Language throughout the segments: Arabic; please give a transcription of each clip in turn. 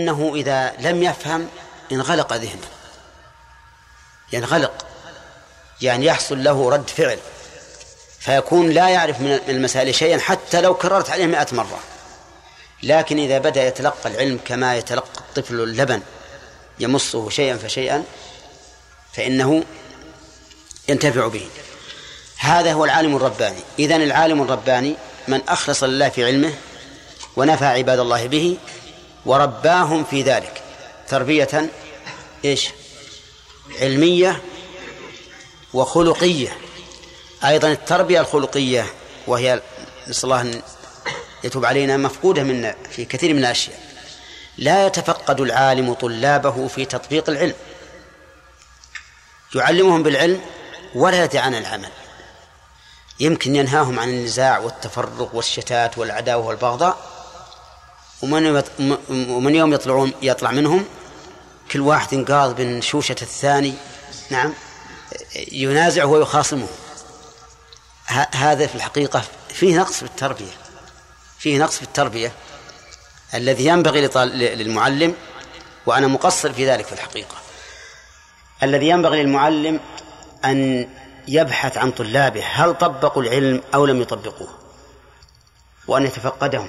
أنه إذا لم يفهم انغلق ذهنه. ينغلق. يعني يحصل له رد فعل. فيكون لا يعرف من المسائل شيئا حتى لو كررت عليه مئة مرة. لكن إذا بدأ يتلقى العلم كما يتلقى الطفل اللبن يمصه شيئا فشيئا فإنه ينتفع به. هذا هو العالم الرباني. إذن العالم الرباني من أخلص لله في علمه ونفع عباد الله به ورباهم في ذلك. تربية إيش؟ علمية وخلقية. أيضا التربية الخلقية وهي نسأل الله أن يتوب علينا مفقودة منا في كثير من الأشياء. لا يتفقد العالم طلابه في تطبيق العلم. يعلمهم بالعلم ولا يدعى العمل. يمكن ينهاهم عن النزاع والتفرق والشتات والعداوة والبغضاء. ومن ومن يوم يطلعون يطلع منهم؟ كل واحد ينقاض من شوشة الثاني نعم ينازعه ويخاصمه. هذا في الحقيقة فيه نقص في التربية. فيه نقص في التربية الذي ينبغي للمعلم وأنا مقصر في ذلك في الحقيقة. الذي ينبغي للمعلم أن يبحث عن طلابه هل طبقوا العلم أو لم يطبقوه؟ وأن يتفقدهم.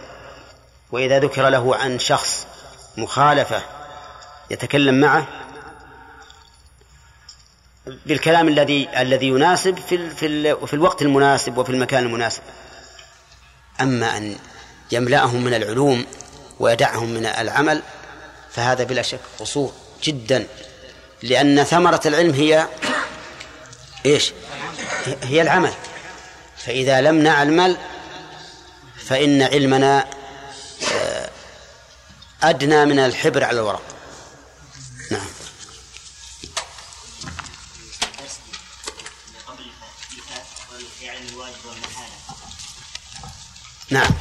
وإذا ذكر له عن شخص مخالفة يتكلم معه بالكلام الذي الذي يناسب في في في الوقت المناسب وفي المكان المناسب أما أن يملأهم من العلوم ويدعهم من العمل فهذا بلا شك قصور جدا لأن ثمرة العلم هي إيش؟ هي العمل فإذا لم نعمل فإن علمنا أدنى من الحبر على الورق. نعم. نعم.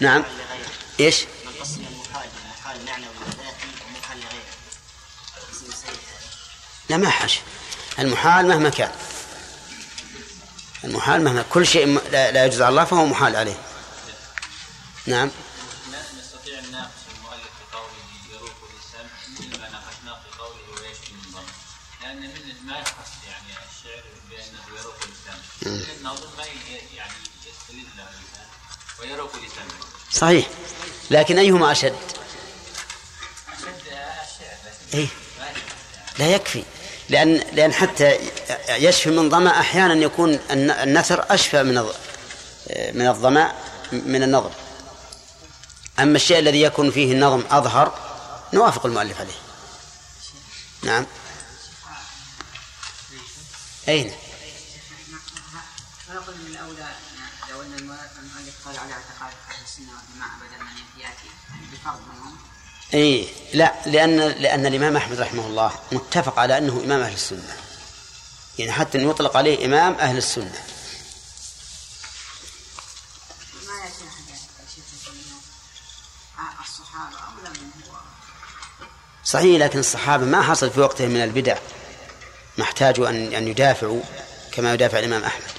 نعم. إيش؟ من قسم معنوي وذاتي لغيره لا ما حاش المحال مهما كان. المحال مهما كل شيء لا يجوز على الله فهو محال عليه. نعم. نستطيع نناقش المؤلف في قوله يروق للسمع ناقشناه في قوله ويشفي من لأن من ما يخص يعني الشعر بأنه يروق للسمع الناظم ما يعني ويروق للسمع صحيح. لكن أيهما أشد؟ أشد الشعر. إيه؟ لا يكفي. لأن لأن حتى يشفي من ظمأ أحيانا يكون النثر أشفى من من الظمأ من النظم. أما الشيء الذي يكون فيه النظم أظهر نوافق المؤلف عليه. نعم. أين؟ فنقول من قال على اعتقاد أهل السنة والجماعة بدل من يأتي بفرض منهم اي لا لأن لأن الإمام أحمد رحمه الله متفق على أنه إمام أهل السنة. يعني حتى يطلق عليه إمام أهل السنة. صحيح لكن الصحابة ما حصل في وقتهم من البدع. ما احتاجوا أن أن يدافعوا كما يدافع الإمام أحمد.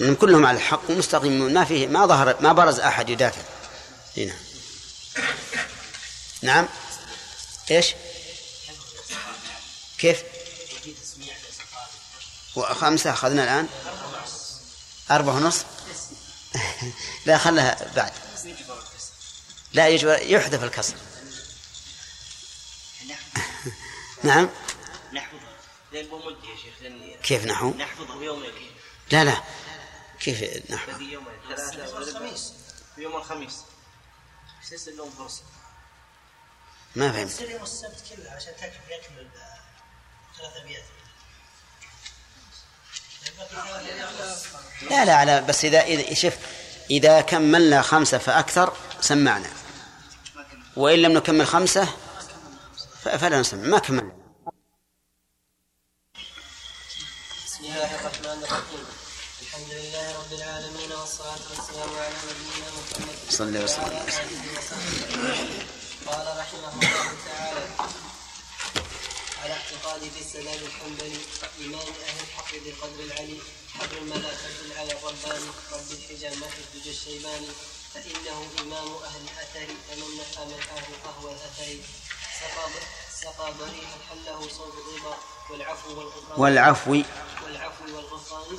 انهم كلهم على الحق ومستقيمون ما فيه ما ظهر ما برز أحد يدافع. هنا. نعم. إيش؟ كيف؟ وخمسة أخذنا الآن. أربعة ونصف لا خلها بعد. لا يجب يحذف الكسر. نعم. كيف نحو؟ لا لا. كيف نحو؟ يوم الخميس. اليوم فرصه ما فهمت. يوم السبت كله عشان تكفي يكمل ثلاث أبيات. لا لا على بس اذا اذا شوف إذا كملنا خمسة فأكثر سمعنا. وإن لم نكمل خمسة فلا نسمع. ما كملنا. بسم الله الرحمن الرحيم. الحمد لله رب العالمين والصلاة والسلام على نبينا محمد. صلى الله عليه وسلم قال رحمه الله تعالى على اعتقادي في السلام الحنبلي إمام أهل الحق بالقدر العلي حبر الملا على الرباني رب الحجاب محي الدجى الشيباني فإنه إمام أهل الأثر فمن نفى مدحه فهو الأثر. سقى سقى بريئا حله صوب الرضا والعفو والغفران. والعفو. والعفو والغفران.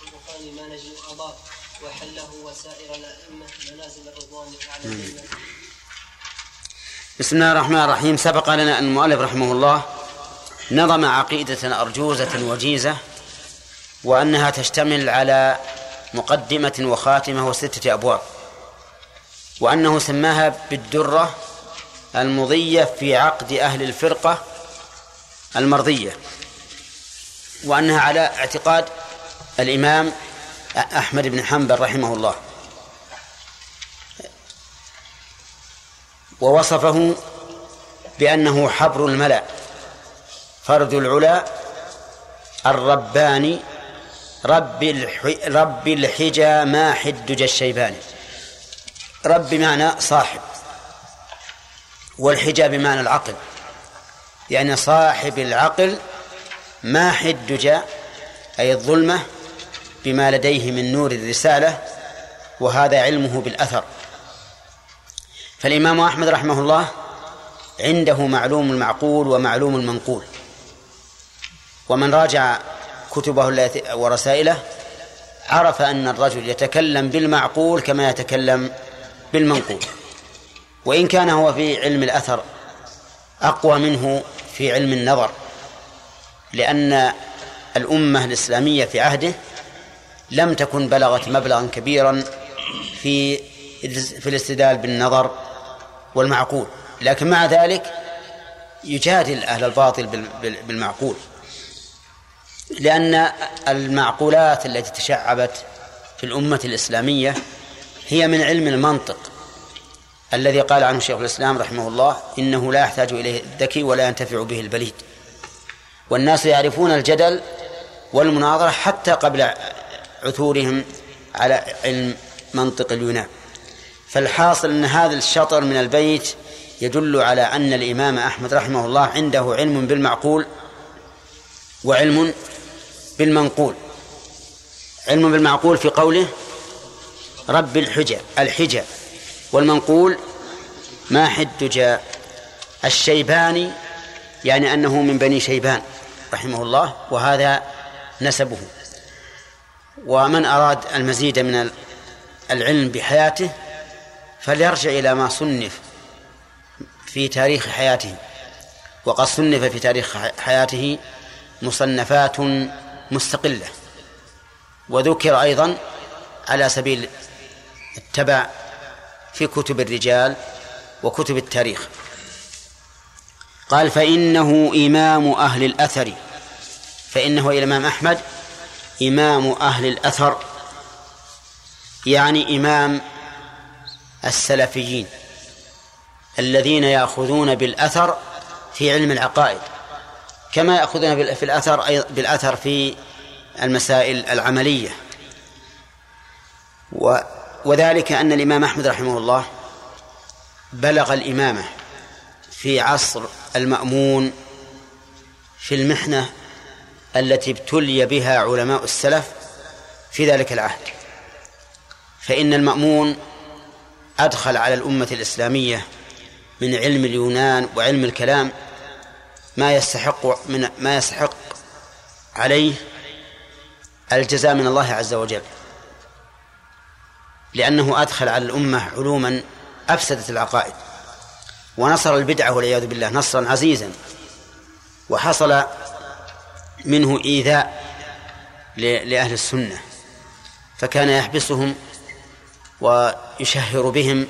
والغفران ما نجم القضاء وحله وسائر الأئمة منازل الرضوان أعلى الجنة بسم الله الرحمن الرحيم. سبق لنا أن المؤلف رحمه الله نظم عقيدة أرجوزة وجيزة وأنها تشتمل على مقدمة وخاتمة وستة أبواب وأنه سماها بالدرة المضية في عقد أهل الفرقة المرضية وأنها على اعتقاد الإمام أحمد بن حنبل رحمه الله. ووصفه بأنه حبر الملأ فرد العلا الرباني رب رب الحجى ما حدج الشيباني. رب بمعنى صاحب والحجى بمعنى العقل. يعني صاحب العقل ما حدج أي الظلمة بما لديه من نور الرسالة وهذا علمه بالأثر. فالإمام أحمد رحمه الله عنده معلوم المعقول ومعلوم المنقول. ومن راجع كتبه ورسائله عرف أن الرجل يتكلم بالمعقول كما يتكلم بالمنقول. وإن كان هو في علم الأثر أقوى منه في علم النظر لأن الأمة الإسلامية في عهده لم تكن بلغت مبلغا كبيرا في في الاستدلال بالنظر والمعقول. لكن مع ذلك يجادل أهل الباطل بالمعقول. لأن المعقولات التي تشعبت في الأمة الإسلامية هي من علم المنطق. الذي قال عنه شيخ الإسلام رحمه الله إنه لا يحتاج إليه الذكي ولا ينتفع به البليد. والناس يعرفون الجدل والمناظرة حتى قبل عثورهم على علم منطق اليونان. فالحاصل أن هذا الشطر من البيت يدل على أن الإمام أحمد رحمه الله عنده علم بالمعقول وعلم بالمنقول. علم بالمعقول في قوله رب الحجة الحجة والمنقول ما حدج الشيباني يعني أنه من بني شيبان رحمه الله وهذا نسبه. ومن أراد المزيد من العلم بحياته فليرجع إلى ما صنف في تاريخ حياته. وقد صنف في تاريخ حياته مصنفات مستقلة. وذكر أيضا على سبيل التبع في كتب الرجال وكتب التاريخ. قال فإنه إمام أهل الأثر. فإنه الإمام أحمد إمام أهل الأثر. يعني إمام السلفيين الذين يأخذون بالأثر في علم العقائد كما يأخذون في الأثر بالأثر في المسائل العملية. وذلك أن الإمام أحمد رحمه الله بلغ الإمامة في عصر المأمون في المحنة التي ابتلي بها علماء السلف في ذلك العهد. فإن المأمون أدخل على الأمة الإسلامية من علم اليونان وعلم الكلام ما يستحق من ما يستحق عليه الجزاء من الله عز وجل. لأنه أدخل على الأمة علوما أفسدت العقائد ونصر البدعة والعياذ بالله نصرا عزيزا وحصل منه إيذاء لأهل السنة فكان يحبسهم ويشهر بهم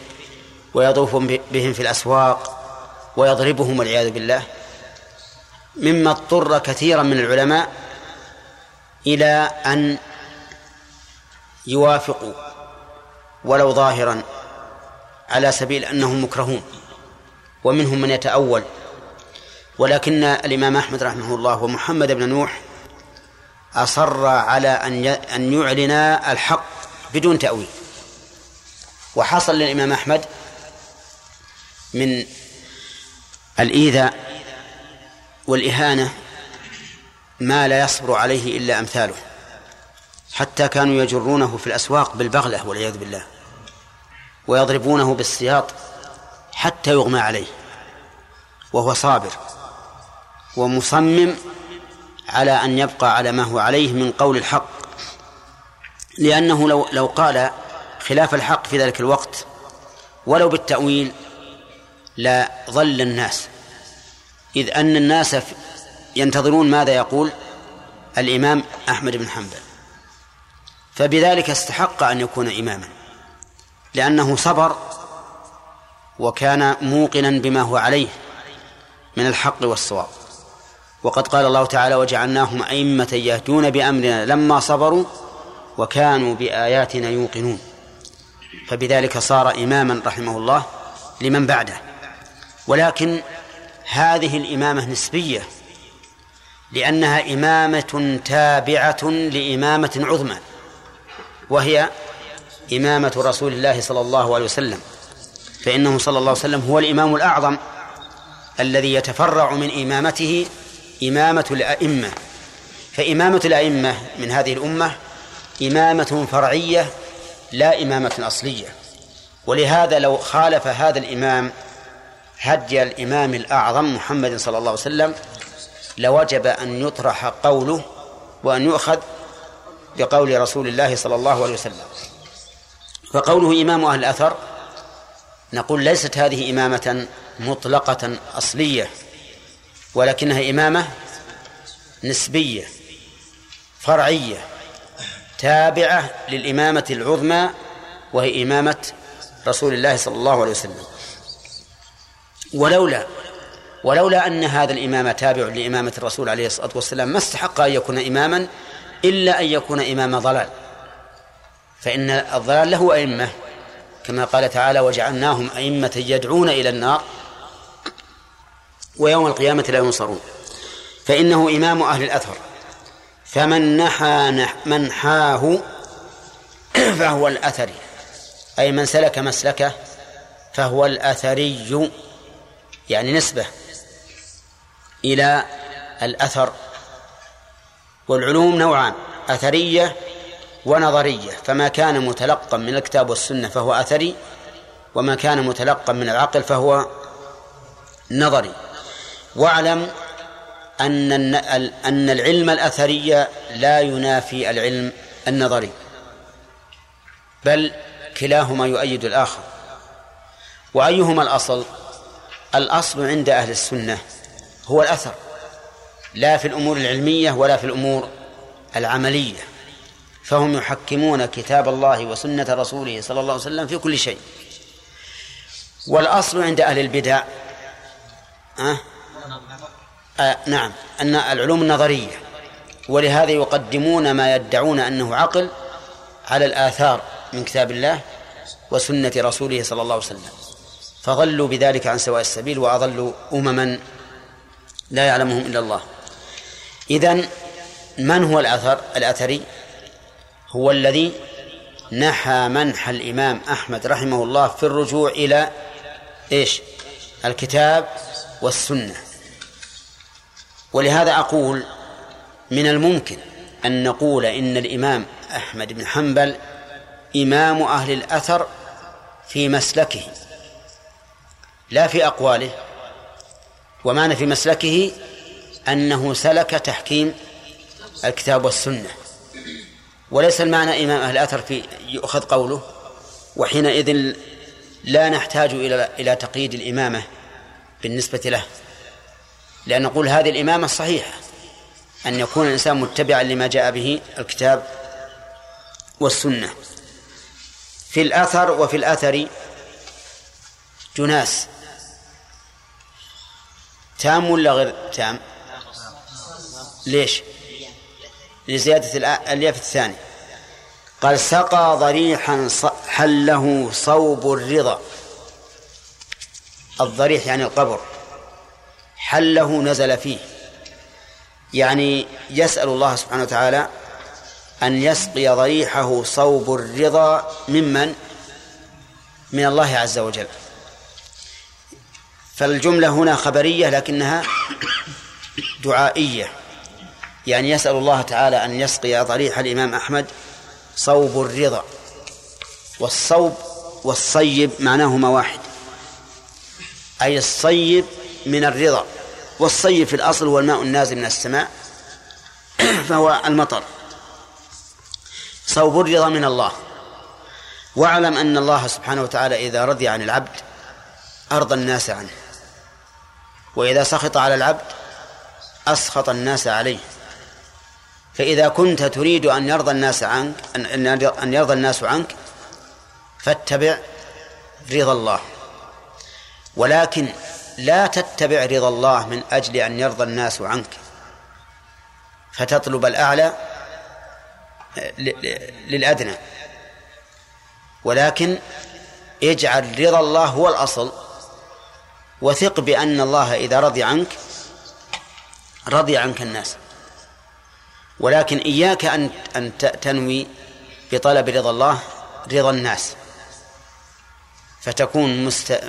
ويطوف بهم في الأسواق ويضربهم والعياذ بالله مما اضطر كثيرا من العلماء إلى أن يوافقوا ولو ظاهرا على سبيل أنهم مكرهون ومنهم من يتأول. ولكن الإمام أحمد رحمه الله ومحمد بن نوح أصر على أن أن يعلن الحق بدون تأويل. وحصل للإمام أحمد من الإيذاء والإهانة ما لا يصبر عليه إلا أمثاله حتى كانوا يجرونه في الأسواق بالبغلة والعياذ بالله ويضربونه بالسياط حتى يغمى عليه وهو صابر ومصمم على أن يبقى على ما هو عليه من قول الحق لأنه لو لو قال خلاف الحق في ذلك الوقت ولو بالتأويل لا ظل الناس. إذ أن الناس ينتظرون ماذا يقول الإمام أحمد بن حنبل. فبذلك استحق أن يكون إماما لأنه صبر وكان موقنا بما هو عليه من الحق والصواب. وقد قال الله تعالى وجعلناهم أئمة يهدون بأمرنا لما صبروا وكانوا بآياتنا يوقنون فبذلك صار إماما رحمه الله لمن بعده. ولكن هذه الإمامة نسبية لأنها إمامة تابعة لإمامة عظمى وهي إمامة رسول الله صلى الله عليه وسلم. فإنه صلى الله عليه وسلم هو الإمام الأعظم الذي يتفرع من إمامته إمامة الأئمة. فإمامة الأئمة من هذه الأمة إمامة فرعية لا إمامة أصلية. ولهذا لو خالف هذا الإمام هدي الإمام الأعظم محمد صلى الله عليه وسلم لوجب أن يطرح قوله وأن يؤخذ بقول رسول الله صلى الله عليه وسلم. فقوله إمام أهل الأثر نقول ليست هذه إمامة مطلقة أصلية ولكنها إمامة نسبية فرعية. تابعة للإمامة العظمى وهي إمامة رسول الله صلى الله عليه وسلم. ولولا ولولا أن هذا الإمام تابع لإمامة الرسول عليه الصلاة والسلام ما استحق أن يكون إماما إلا أن يكون إمام ضلال. فإن الضلال له أئمة كما قال تعالى وجعلناهم أئمة يدعون إلى النار ويوم القيامة لا ينصرون فإنه إمام أهل الأثر. فمن نحى منحاه فهو الأثري. أي من سلك مسلكه فهو الأثري. يعني نسبة إلى الأثر. والعلوم نوعان أثرية ونظرية. فما كان متلقا من الكتاب والسنة فهو أثري وما كان متلقا من العقل فهو نظري. واعلم أن أن العلم الأثري لا ينافي العلم النظري بل كلاهما يؤيد الآخر. وأيهما الأصل؟ الأصل عند أهل السنة هو الأثر لا في الأمور العلمية ولا في الأمور العملية. فهم يحكمون كتاب الله وسنة رسوله صلى الله عليه وسلم في كل شيء. والأصل عند أهل البدع أه؟ آه نعم أن العلوم النظرية ولهذا يقدمون ما يدعون أنه عقل على الآثار من كتاب الله وسنة رسوله صلى الله عليه وسلم. فضلوا بذلك عن سواء السبيل وأضلوا أمما لا يعلمهم إلا الله. إذن من هو الأثر الأثري هو الذي نحى منح الإمام أحمد رحمه الله في الرجوع إلى إيش؟ الكتاب والسنة. ولهذا أقول من الممكن أن نقول إن الإمام أحمد بن حنبل إمام أهل الأثر في مسلكه لا في أقواله. ومعنى في مسلكه أنه سلك تحكيم الكتاب والسنة. وليس المعنى إمام أهل الأثر في يؤخذ قوله وحينئذ لا نحتاج إلى إلى تقييد الإمامة بالنسبة له. لأن نقول هذه الإمامة الصحيحة أن يكون الإنسان متبعا لما جاء به الكتاب والسنة. في الأثر وفي الأثر جناس. تام ولا غير تام؟ ليش؟ لزيادة الياف الثاني قال سقى ضريحا حله صوب الرضا. الضريح يعني القبر. حله نزل فيه؟ يعني يسأل الله سبحانه وتعالى أن يسقي ضريحه صوب الرضا ممن؟ من الله عز وجل. فالجملة هنا خبرية لكنها دعائية. يعني يسأل الله تعالى أن يسقي ضريح الإمام أحمد صوب الرضا. والصوب والصيب معناهما واحد. أي الصيب من الرضا والصيب في الأصل هو الماء النازل من السماء فهو المطر. صوب الرضا من الله. واعلم أن الله سبحانه وتعالى إذا رضي عن العبد أرضى الناس عنه. وإذا سخط على العبد أسخط الناس عليه. فإذا كنت تريد أن يرضى الناس عنك أن يرضى الناس عنك فاتبع رضا الله. ولكن لا تتبع رضا الله من أجل أن يرضى الناس عنك. فتطلب الأعلى للأدنى. ولكن اجعل رضا الله هو الأصل وثق بأن الله إذا رضي عنك رضي عنك الناس. ولكن إياك أن أن تنوي بطلب رضا الله رضا الناس. فتكون مست...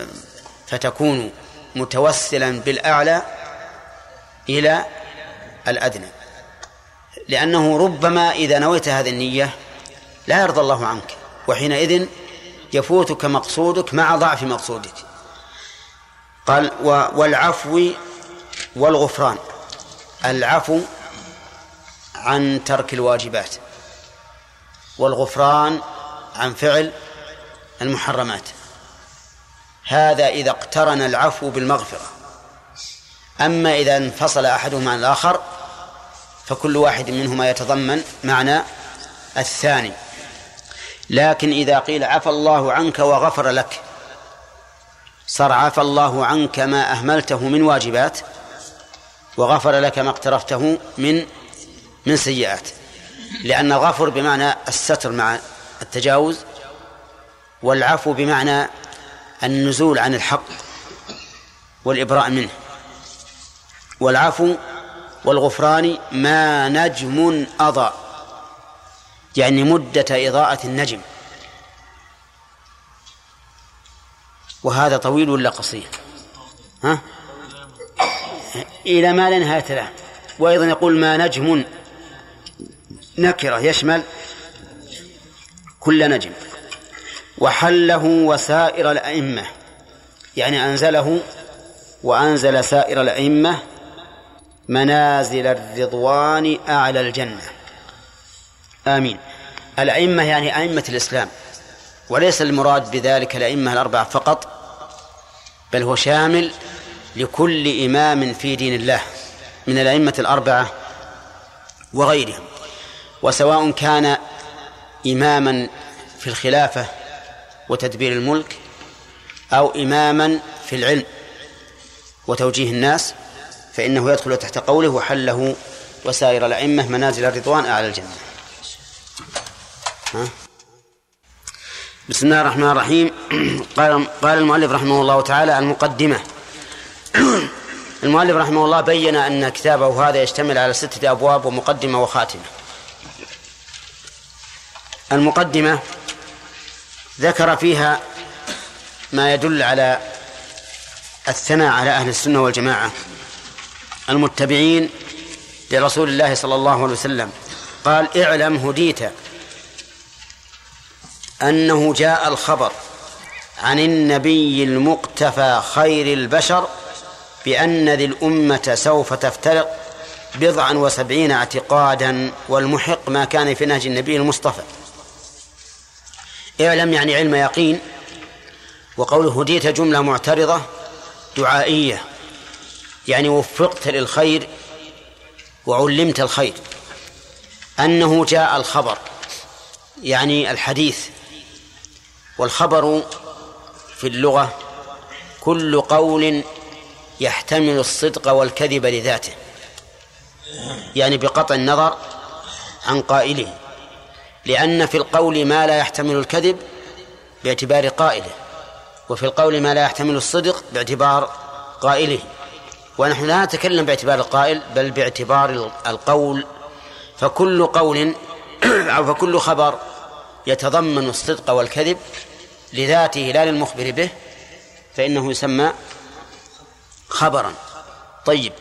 فتكون متوسلا بالأعلى إلى الأدنى. لأنه ربما إذا نويت هذه النية لا يرضى الله عنك وحينئذ يفوتك مقصودك مع ضعف مقصودك. قال والعفو والغفران. العفو عن ترك الواجبات والغفران عن فعل المحرمات. هذا إذا اقترن العفو بالمغفرة. أما إذا انفصل أحدهما عن الآخر فكل واحد منهما يتضمن معنى الثاني. لكن إذا قيل عفى الله عنك وغفر لك صار عفى الله عنك ما أهملته من واجبات وغفر لك ما اقترفته من من سيئات. لأن الغفر بمعنى الستر مع التجاوز والعفو بمعنى النزول عن الحق والإبراء منه. والعفو والغفران ما نجم أضاء يعني مدة إضاءة النجم. وهذا طويل ولا قصير؟ ها؟ إلى ما لا نهاية له وأيضا يقول ما نجم نكرة يشمل كل نجم. وحله وسائر الأئمة. يعني أنزله وأنزل سائر الأئمة منازل الرضوان أعلى الجنة. آمين. الأئمة يعني أئمة الإسلام. وليس المراد بذلك الأئمة الأربعة فقط بل هو شامل لكل إمام في دين الله من الأئمة الأربعة وغيرهم. وسواء كان إماما في الخلافة وتدبير الملك أو إماما في العلم وتوجيه الناس فإنه يدخل تحت قوله وحله وسائر الأئمة منازل الرضوان أعلى الجنة. ها؟ بسم الله الرحمن الرحيم. قال قال المؤلف رحمه الله تعالى المقدمة. المؤلف رحمه الله بين أن كتابه هذا يشتمل على ستة أبواب ومقدمة وخاتمة. المقدمة ذكر فيها ما يدل على الثناء على أهل السنة والجماعة المتبعين لرسول الله صلى الله عليه وسلم. قال اعلم هديت أنه جاء الخبر عن النبي المقتفى خير البشر بأن ذي الأمة سوف تفترق بضعا وسبعين اعتقادا والمحق ما كان في نهج النبي المصطفى اعلم يعني علم يقين. وقوله هديت جملة معترضة دعائية يعني وفقت للخير وعلمت الخير. أنه جاء الخبر يعني الحديث. والخبر في اللغة كل قول يحتمل الصدق والكذب لذاته يعني بقطع النظر عن قائله. لأن في القول ما لا يحتمل الكذب باعتبار قائله وفي القول ما لا يحتمل الصدق باعتبار قائله. ونحن لا نتكلم باعتبار القائل بل باعتبار القول. فكل قول أو فكل خبر يتضمن الصدق والكذب لذاته لا للمخبر به فإنه يسمى خبرا. طيب.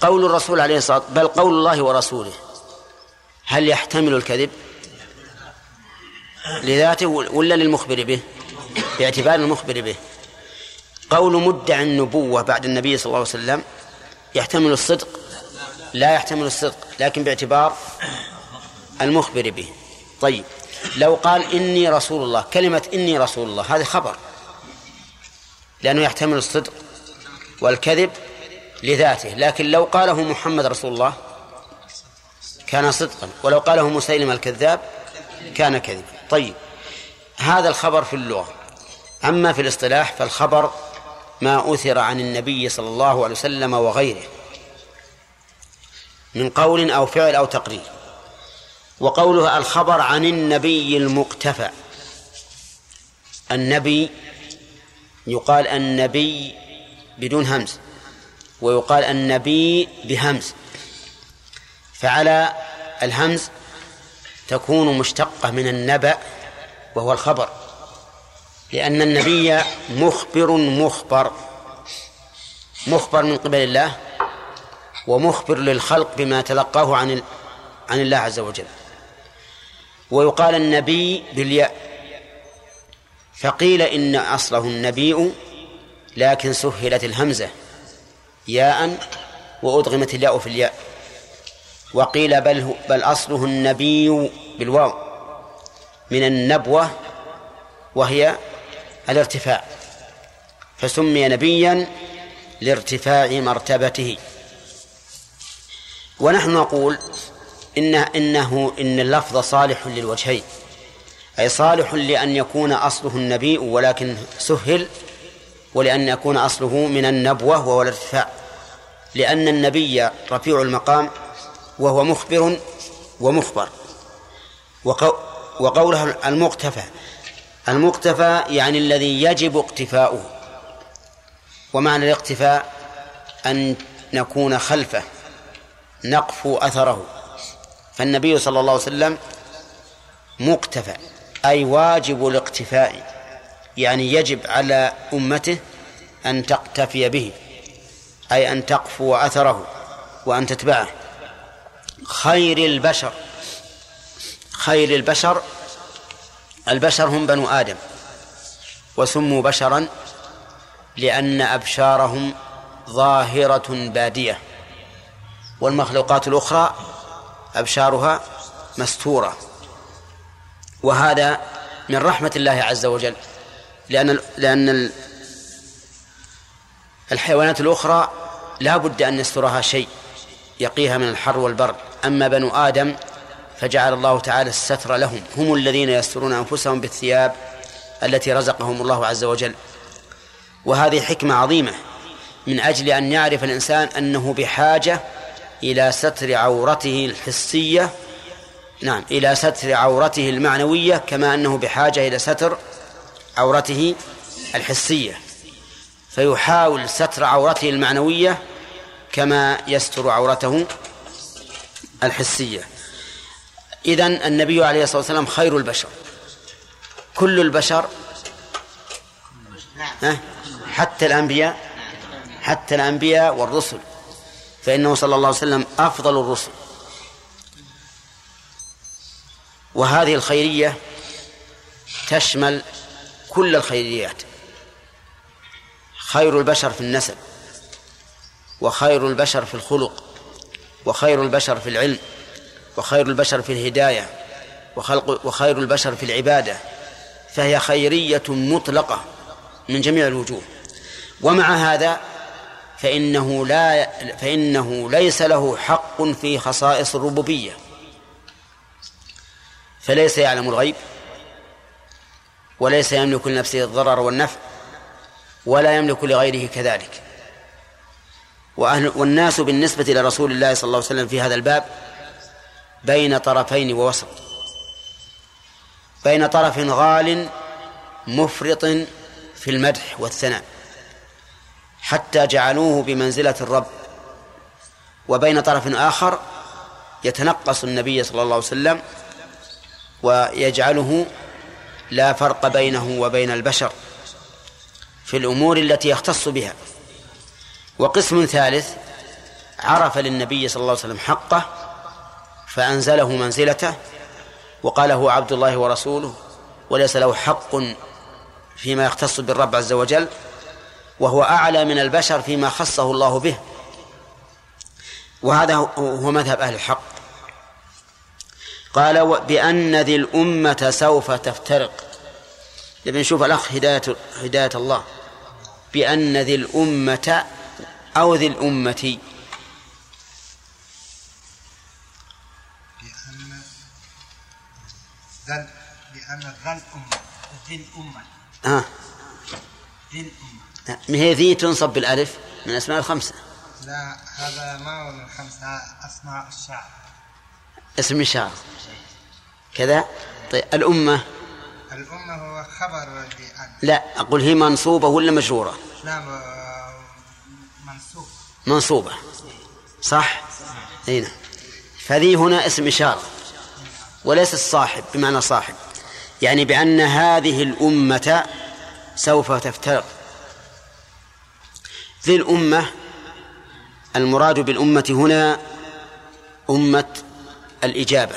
قول الرسول عليه الصلاة بل قول الله ورسوله. هل يحتمل الكذب لذاته ولا للمخبر به؟ باعتبار المخبر به. قول مدعي النبوة بعد النبي صلى الله عليه وسلم يحتمل الصدق؟ لا يحتمل الصدق لكن باعتبار المخبر به. طيب لو قال إني رسول الله كلمة إني رسول الله هذا خبر. لأنه يحتمل الصدق والكذب لذاته لكن لو قاله محمد رسول الله كان صدقا. ولو قاله مسيلم الكذاب كان كذبا. طيب هذا الخبر في اللغة. أما في الاصطلاح فالخبر ما أثر عن النبي صلى الله عليه وسلم وغيره من قول أو فعل أو تقرير. وقولها الخبر عن النبي المقتفى. النبي يقال النبي بدون همز ويقال النبي بهمز. فعلى الهمز تكون مشتقة من النبأ وهو الخبر لأن النبي مخبر مخبر مخبر من قبل الله ومخبر للخلق بما تلقاه عن عن الله عز وجل. ويقال النبي بالياء فقيل إن أصله النبي لكن سهلت الهمزة ياء وأدغمت الياء في الياء. وقيل بل بل أصله النبي بالواو من النبوة وهي الارتفاع فسمي نبيا لارتفاع مرتبته. ونحن نقول إنه إنه إن اللفظ صالح للوجهين أي صالح لأن يكون أصله النبي ولكن سهل ولأن يكون أصله من النبوة وهو الارتفاع لأن النبي رفيع المقام وهو مخبر ومخبر. وقوله المقتفى. المقتفى يعني الذي يجب اقتفاؤه. ومعنى الاقتفاء أن نكون خلفه نقفو أثره. فالنبي صلى الله عليه وسلم مقتفى أي واجب الاقتفاء. يعني يجب على أمته أن تقتفي به أي أن تقفو أثره وأن تتبعه. خير البشر. خير البشر البشر هم بنو آدم. وسموا بشرا لأن أبشارهم ظاهرة بادية. والمخلوقات الأخرى أبشارها مستورة. وهذا من رحمة الله عز وجل. لأن لأن الحيوانات الأخرى لا بد أن يسترها شيء. يقيها من الحر والبرد. أما بنو آدم فجعل الله تعالى الستر لهم. هم الذين يسترون أنفسهم بالثياب التي رزقهم الله عز وجل. وهذه حكمة عظيمة من أجل أن يعرف الإنسان أنه بحاجة إلى ستر عورته الحسية. نعم إلى ستر عورته المعنوية كما أنه بحاجة إلى ستر عورته الحسية. فيحاول ستر عورته المعنوية كما يستر عورته الحسية. إذن النبي عليه الصلاة والسلام خير البشر. كل البشر حتى الأنبياء حتى الأنبياء والرسل. فإنه صلى الله عليه وسلم أفضل الرسل. وهذه الخيرية تشمل كل الخيريات. خير البشر في النسب. وخير البشر في الخلق وخير البشر في العلم وخير البشر في الهداية وخلق وخير البشر في العبادة فهي خيرية مطلقة من جميع الوجوه. ومع هذا فإنه لا فإنه ليس له حق في خصائص الربوبية. فليس يعلم الغيب وليس يملك لنفسه الضرر والنفع ولا يملك لغيره كذلك. وأهل والناس بالنسبة لرسول الله صلى الله عليه وسلم في هذا الباب بين طرفين ووسط. بين طرف غال مفرط في المدح والثناء. حتى جعلوه بمنزلة الرب. وبين طرف آخر يتنقص النبي صلى الله عليه وسلم ويجعله لا فرق بينه وبين البشر في الأمور التي يختص بها. وقسم ثالث عرف للنبي صلى الله عليه وسلم حقه فأنزله منزلته وقال هو عبد الله ورسوله وليس له حق فيما يختص بالرب عز وجل وهو أعلى من البشر فيما خصه الله به. وهذا هو مذهب أهل الحق. قال بأن ذي الأمة سوف تفترق. نبي نشوف الأخ هداية هداية الله. بأن ذي الأمة أو ذي الأمة. بأن ذا بأن ذا الأمة ذي الأمة. آه. ذي الأمة. ما هي ذي تنصب بالألف؟ من أسماء الخمسة. لا هذا ما هو من خمسة أسماء الشعر. اسم الشعر. كذا؟ طيب الأمة. الأمة هو خبر بأن لا أقول هي منصوبة ولا مجرورة؟ لا منصوبة. صح؟ هنا فذي هنا اسم إشارة وليس الصاحب بمعنى صاحب. يعني بأن هذه الأمة سوف تفترق. ذي الأمة المراد بالأمة هنا أمة الإجابة.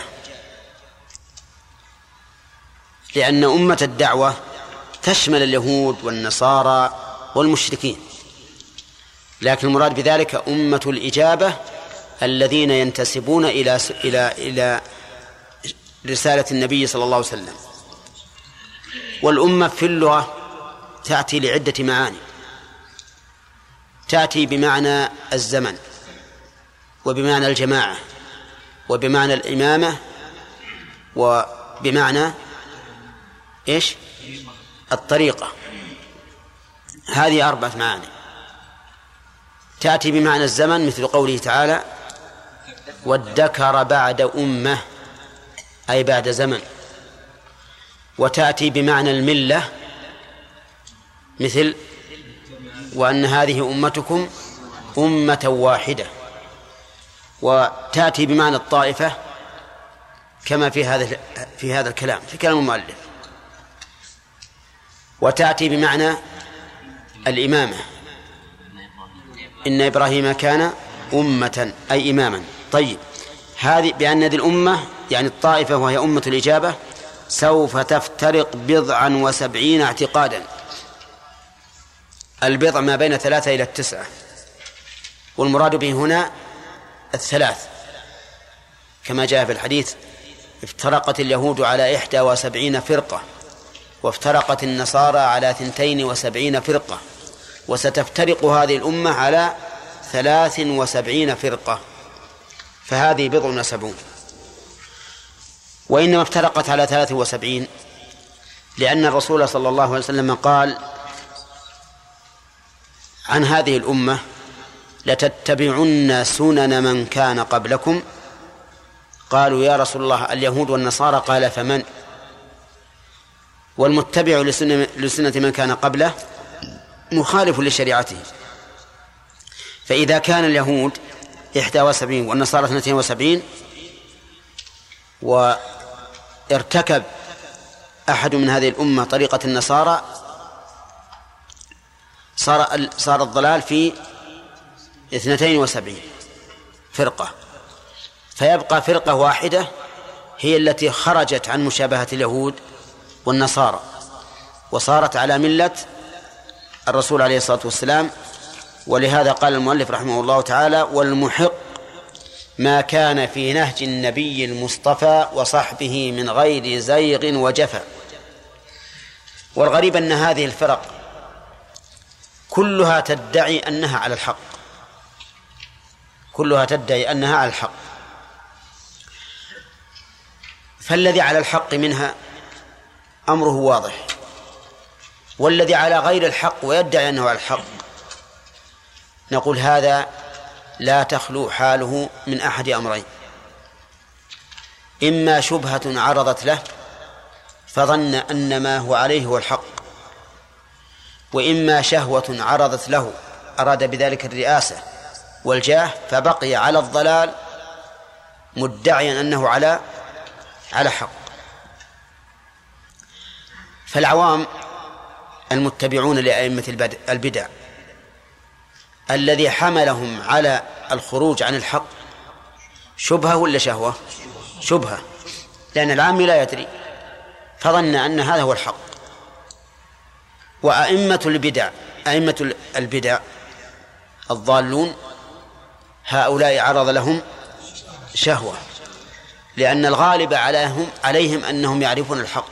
لأن أمة الدعوة تشمل اليهود والنصارى والمشركين. لكن المراد بذلك أمة الإجابة الذين ينتسبون إلى إلى إلى رسالة النبي صلى الله عليه وسلم. والأمة في اللغة تأتي لعدة معاني. تأتي بمعنى الزمن وبمعنى الجماعة وبمعنى الإمامة وبمعنى إيش؟ الطريقة. هذه أربعة معاني. تأتي بمعنى الزمن مثل قوله تعالى وادكر بعد أمة أي بعد زمن. وتأتي بمعنى الملة مثل وأن هذه أمتكم أمة واحدة. وتأتي بمعنى الطائفة كما في هذا في هذا الكلام في كلام المؤلف. وتأتي بمعنى الإمامة. إن إبراهيم كان أمة أي إماما. طيب هذه بأن هذه الأمة يعني الطائفة وهي أمة الإجابة سوف تفترق بضعا وسبعين اعتقادا. البضع ما بين ثلاثة إلى التسعة. والمراد به هنا الثلاث. كما جاء في الحديث افترقت اليهود على إحدى وسبعين فرقة وافترقت النصارى على ثنتين وسبعين فرقة. وستفترق هذه الأمة على ثلاث وسبعين فرقة فهذه بضع وسبعون. وإنما افترقت على ثلاث وسبعين لأن الرسول صلى الله عليه وسلم قال عن هذه الأمة لتتبعن سنن من كان قبلكم. قالوا يا رسول الله اليهود والنصارى. قال فمن؟ والمتبع لسنة, من كان قبله مخالف لشريعته. فإذا كان اليهود إحدى وسبعين والنصارى اثنتين وسبعين وارتكب أحد من هذه الأمة طريقة النصارى صار صار الضلال في اثنتين وسبعين فرقة. فيبقى فرقة واحدة هي التي خرجت عن مشابهة اليهود والنصارى وصارت على ملة الرسول عليه الصلاة والسلام ولهذا قال المؤلف رحمه الله تعالى والمحق ما كان في نهج النبي المصطفى وصحبه من غير زيغ وجفا. والغريب أن هذه الفرق كلها تدعي أنها على الحق. كلها تدعي أنها على الحق. فالذي على الحق منها أمره واضح. والذي على غير الحق ويدعي أنه على الحق. نقول هذا لا تخلو حاله من أحد أمرين. إما شبهة عرضت له فظن أن ما هو عليه هو الحق وإما شهوة عرضت له أراد بذلك الرئاسة والجاه فبقي على الضلال مدعيا أنه على على حق. فالعوام المتبعون لأئمة البدع الذي حملهم على الخروج عن الحق. شبهة ولا شهوة؟ شبهة. لأن العام لا يدري. فظن أن هذا هو الحق. وأئمة البدع أئمة البدع الضالون هؤلاء عرض لهم شهوة. لأن الغالب عليهم عليهم أنهم يعرفون الحق.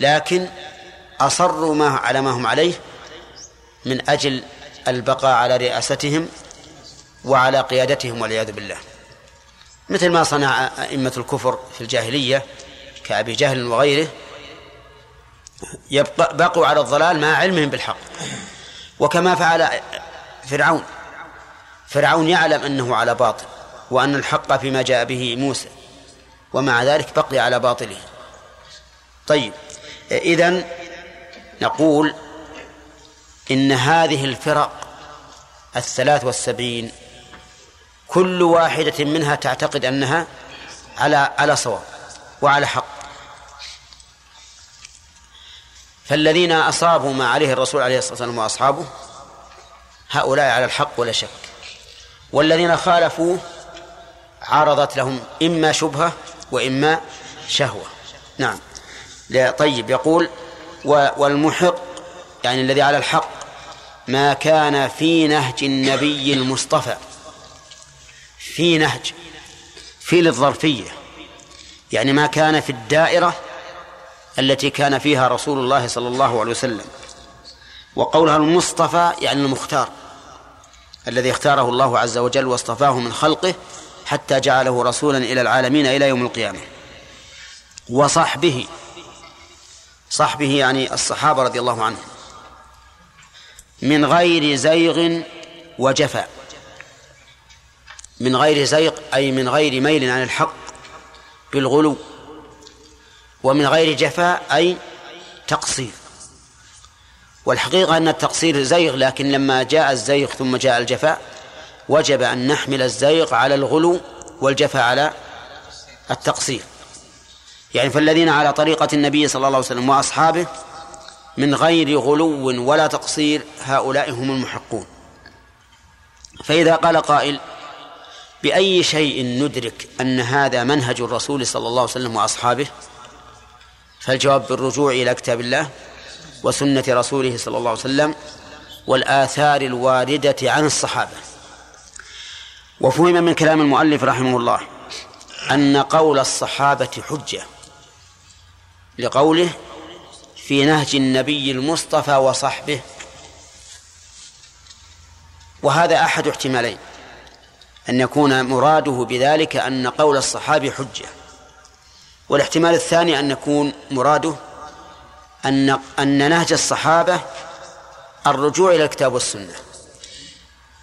لكن أصروا ما على ما هم عليه من أجل البقاء على رئاستهم وعلى قيادتهم والعياذ بالله. مثل ما صنع أئمة الكفر في الجاهلية كأبي جهل وغيره يبقى بقوا على الضلال مع علمهم بالحق. وكما فعل فرعون. فرعون يعلم أنه على باطل وأن الحق فيما جاء به موسى ومع ذلك بقي على باطله. طيب إذن نقول إن هذه الفرق الثلاث والسبعين كل واحدة منها تعتقد أنها على على صواب وعلى حق. فالذين أصابوا ما عليه الرسول عليه الصلاة والسلام وأصحابه هؤلاء على الحق ولا شك. والذين خالفوه عرضت لهم إما شبهة وإما شهوة. نعم. طيب يقول والمحق يعني الذي على الحق ما كان في نهج النبي المصطفى. في نهج في للظرفية. يعني ما كان في الدائرة التي كان فيها رسول الله صلى الله عليه وسلم. وقولها المصطفى يعني المختار الذي اختاره الله عز وجل واصطفاه من خلقه حتى جعله رسولا إلى العالمين إلى يوم القيامة. وصحبه صحبه يعني الصحابة رضي الله عنهم. من غير زيغ وجفاء. من غير زيغ أي من غير ميل عن الحق بالغلو. ومن غير جفاء أي تقصير. والحقيقة أن التقصير زيغ لكن لما جاء الزيغ ثم جاء الجفاء وجب أن نحمل الزيغ على الغلو والجفاء على التقصير. يعني فالذين على طريقة النبي صلى الله عليه وسلم وأصحابه من غير غلو ولا تقصير هؤلاء هم المحقون. فإذا قال قائل بأي شيء ندرك أن هذا منهج الرسول صلى الله عليه وسلم وأصحابه؟ فالجواب بالرجوع إلى كتاب الله وسنة رسوله صلى الله عليه وسلم والآثار الواردة عن الصحابة. وفهم من كلام المؤلف رحمه الله أن قول الصحابة حجة. لقوله في نهج النبي المصطفى وصحبه. وهذا أحد احتمالين. أن يكون مراده بذلك أن قول الصحابي حجة. والاحتمال الثاني أن يكون مراده أن أن نهج الصحابة الرجوع إلى الكتاب والسنة.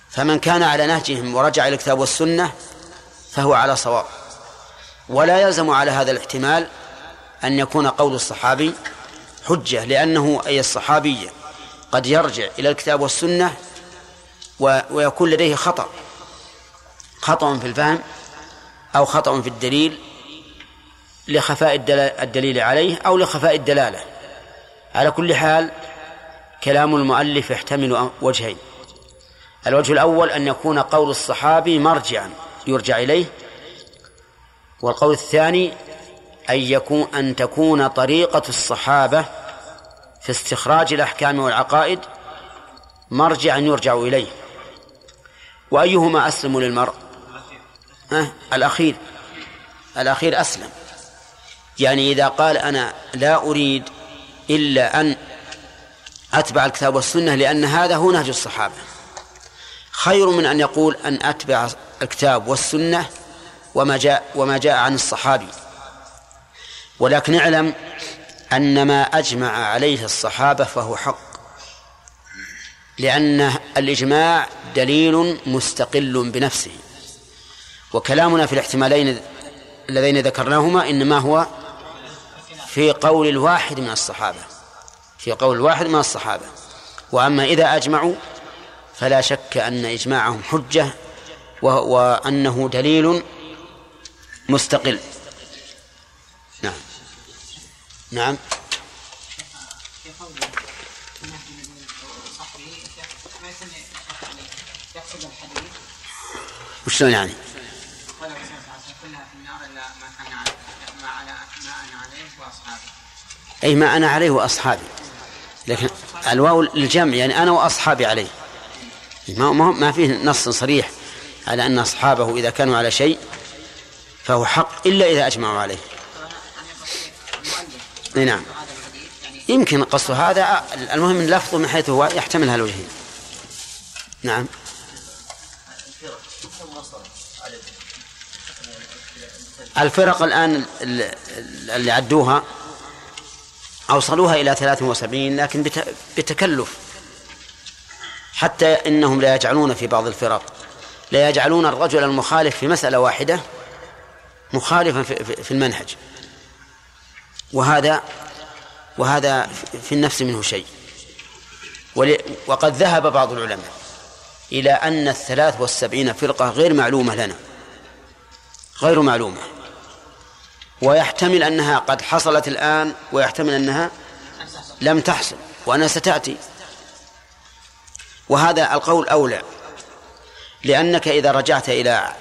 فمن كان على نهجهم ورجع إلى الكتاب والسنة فهو على صواب. ولا يلزم على هذا الاحتمال أن يكون قول الصحابي حجة لأنه أي الصحابي قد يرجع إلى الكتاب والسنة ويكون لديه خطأ. خطأ في الفهم أو خطأ في الدليل لخفاء الدليل عليه أو لخفاء الدلالة. على كل حال كلام المؤلف يحتمل وجهين. الوجه الأول أن يكون قول الصحابي مرجعا يرجع إليه. والقول الثاني أن يكون أن تكون طريقة الصحابة في استخراج الأحكام والعقائد مرجعا يرجع إليه. وأيهما أسلم للمرء؟ أه؟ الأخير. الأخير أسلم. يعني إذا قال أنا لا أريد إلا أن أتبع الكتاب والسنة لأن هذا هو نهج الصحابة. خير من أن يقول أن أتبع الكتاب والسنة وما جاء وما جاء عن الصحابي. ولكن اعلم أن ما أجمع عليه الصحابة فهو حق لأن الإجماع دليل مستقل بنفسه. وكلامنا في الاحتمالين اللذين ذكرناهما إنما هو في قول الواحد من الصحابة في قول الواحد من الصحابة. وأما إذا أجمعوا فلا شك أن إجماعهم حجة وأنه دليل مستقل. نعم. نعم. وشلون يعني؟ قال صلى الله عليه كلها في النار الا ما كان ما أنا عليه واصحابي أي ما أنا عليه وأصحابي. لكن الواو للجمع يعني أنا وأصحابي عليه. ما ما فيه نص صريح على أن أصحابه إذا كانوا على شيء فهو حق إلا إذا أجمعوا عليه. نعم. يمكن قصد هذا المهم من لفظه من حيث هو يحتمل هالوجهين نعم. الفرق الآن ال- اللي عدوها أوصلوها إلى 73 لكن بت- بتكلف. حتى إنهم لا يجعلون في بعض الفرق. لا يجعلون الرجل المخالف في مسألة واحدة مخالفا في المنهج. وهذا وهذا في النفس منه شيء. وقد ذهب بعض العلماء إلى أن الثلاث والسبعين فرقة غير معلومة لنا. غير معلومة. ويحتمل أنها قد حصلت الآن ويحتمل أنها لم تحصل وأنها ستأتي. وهذا القول أولى. لأنك إذا رجعت إلى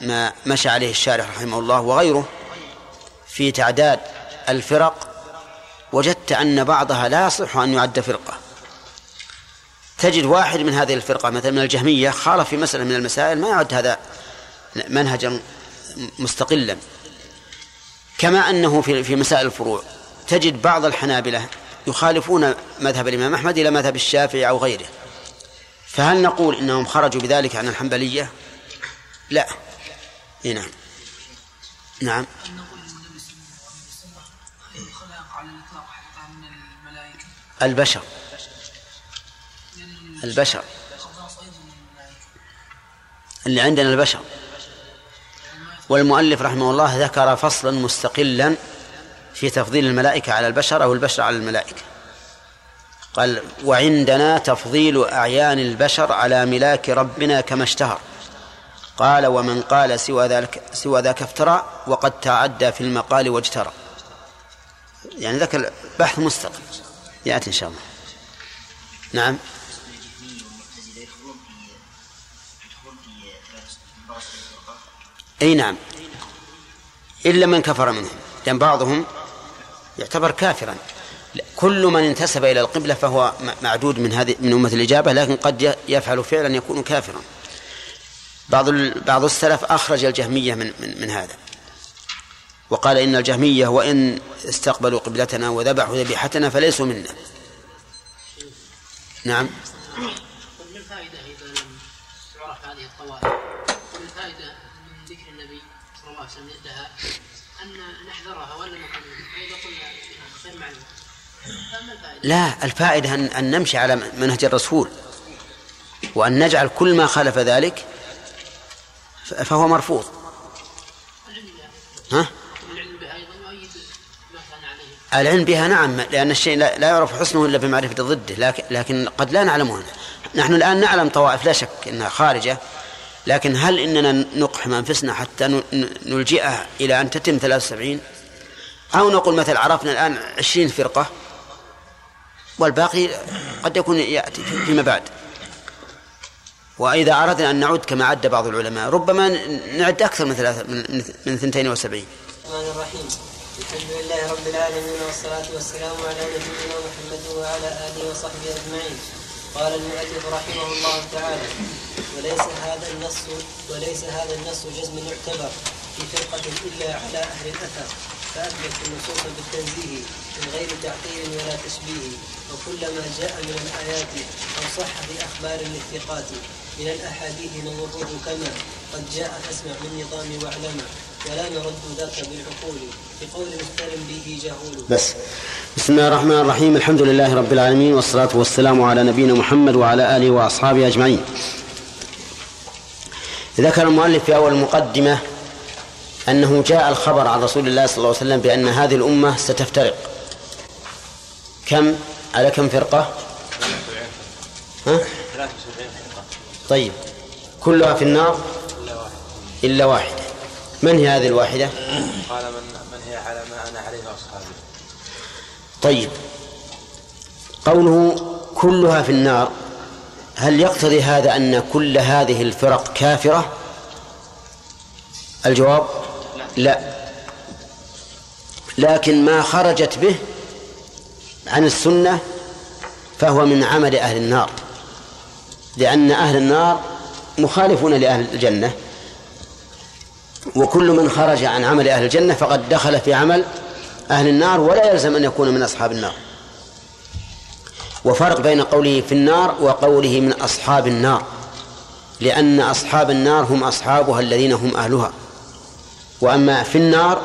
ما مشى عليه الشارح رحمه الله وغيره في تعداد الفرق وجدت أن بعضها لا يصح أن يعد فرقة. تجد واحد من هذه الفرقة مثلا من الجهمية خالف في مسألة من المسائل ما يعد هذا منهجا مستقلا. كما أنه في في مسائل الفروع. تجد بعض الحنابلة يخالفون مذهب الإمام أحمد إلى مذهب الشافعي أو غيره. فهل نقول إنهم خرجوا بذلك عن الحنبلية؟ لا. إيه نعم. نعم. البشر. البشر. اللي عندنا البشر. والمؤلف رحمه الله ذكر فصلا مستقلا في تفضيل الملائكة على البشر أو البشر على الملائكة. قال وعندنا تفضيل أعيان البشر على ملاك ربنا كما اشتهر قال ومن قال سوى ذلك سوى ذاك افترى وقد تعدى في المقال واجترى يعني ذكر بحث مستقل. يأتي إن شاء الله. نعم. إي نعم. إلا من كفر منهم. لأن بعضهم يعتبر كافرا. كل من انتسب إلى القبلة فهو معدود من هذه من أمة الإجابة لكن قد يفعل فعلا يكون كافرا. بعض بعض السلف أخرج الجهمية من من, من هذا. وقال إن الجهمية وإن استقبلوا قبلتنا وذبحوا ذبيحتنا فليسوا منا. نعم. من الفائدة إذا لم تعرف هذه الطوائف؟ من الفائدة من ذكر النبي صلى الله عليه وسلم أن نحذرها ولا وإذا قلنا غير؟ لا الفائدة أن, أن نمشي على منهج الرسول وأن نجعل كل ما خالف ذلك فهو مرفوض. ها؟ العلم بها نعم لأن الشيء لا, يعرف حسنه إلا بمعرفة ضده لكن, لكن قد لا نعلمه نحن الآن نعلم طوائف لا شك أنها خارجة لكن هل إننا نقحم أنفسنا حتى نلجئها إلى أن تتم 73 أو نقول مثلا عرفنا الآن 20 فرقة والباقي قد يكون يأتي في- فيما بعد. وإذا أردنا أن نعد كما عد بعض العلماء ربما نعد أكثر من ثلاثة من من 72 الرحمن الرحيم. الحمد لله رب العالمين والصلاة والسلام على نبينا محمد وعلى آله وصحبه أجمعين. قال المؤلف رحمه الله تعالى وليس هذا النص وليس هذا النص جزم يعتبر في فرقة إلا على أهل الأثر. فأثبت النصوص بالتنزيه من غير تعطيل ولا تشبيه وكلما جاء من الآيات أو صح في أخبار الاتقات من الأحاديث نمره كما قد جاء فاسمع من نظام واعلما ولا نرد ذاك بالعقول بقول مفتر به جهول بس. بسم الله الرحمن الرحيم. الحمد لله رب العالمين والصلاة والسلام على نبينا محمد وعلى آله وأصحابه أجمعين. ذكر المؤلف في أول المقدمة أنه جاء الخبر عن رسول الله صلى الله عليه وسلم بأن هذه الأمة ستفترق. كم؟ على كم فرقة؟ ها؟ طيب. كلها في النار؟ إلا واحدة. من هي هذه الواحدة؟ قال من من هي على ما أنا عليه واصحابي طيب. قوله كلها في النار هل يقتضي هذا أن كل هذه الفرق كافرة؟ الجواب؟ لا. لكن ما خرجت به عن السنة فهو من عمل أهل النار. لأن أهل النار مخالفون لأهل الجنة. وكل من خرج عن عمل أهل الجنة فقد دخل في عمل أهل النار ولا يلزم أن يكون من أصحاب النار. وفرق بين قوله في النار وقوله من أصحاب النار. لأن أصحاب النار هم أصحابها الذين هم أهلها. وأما في النار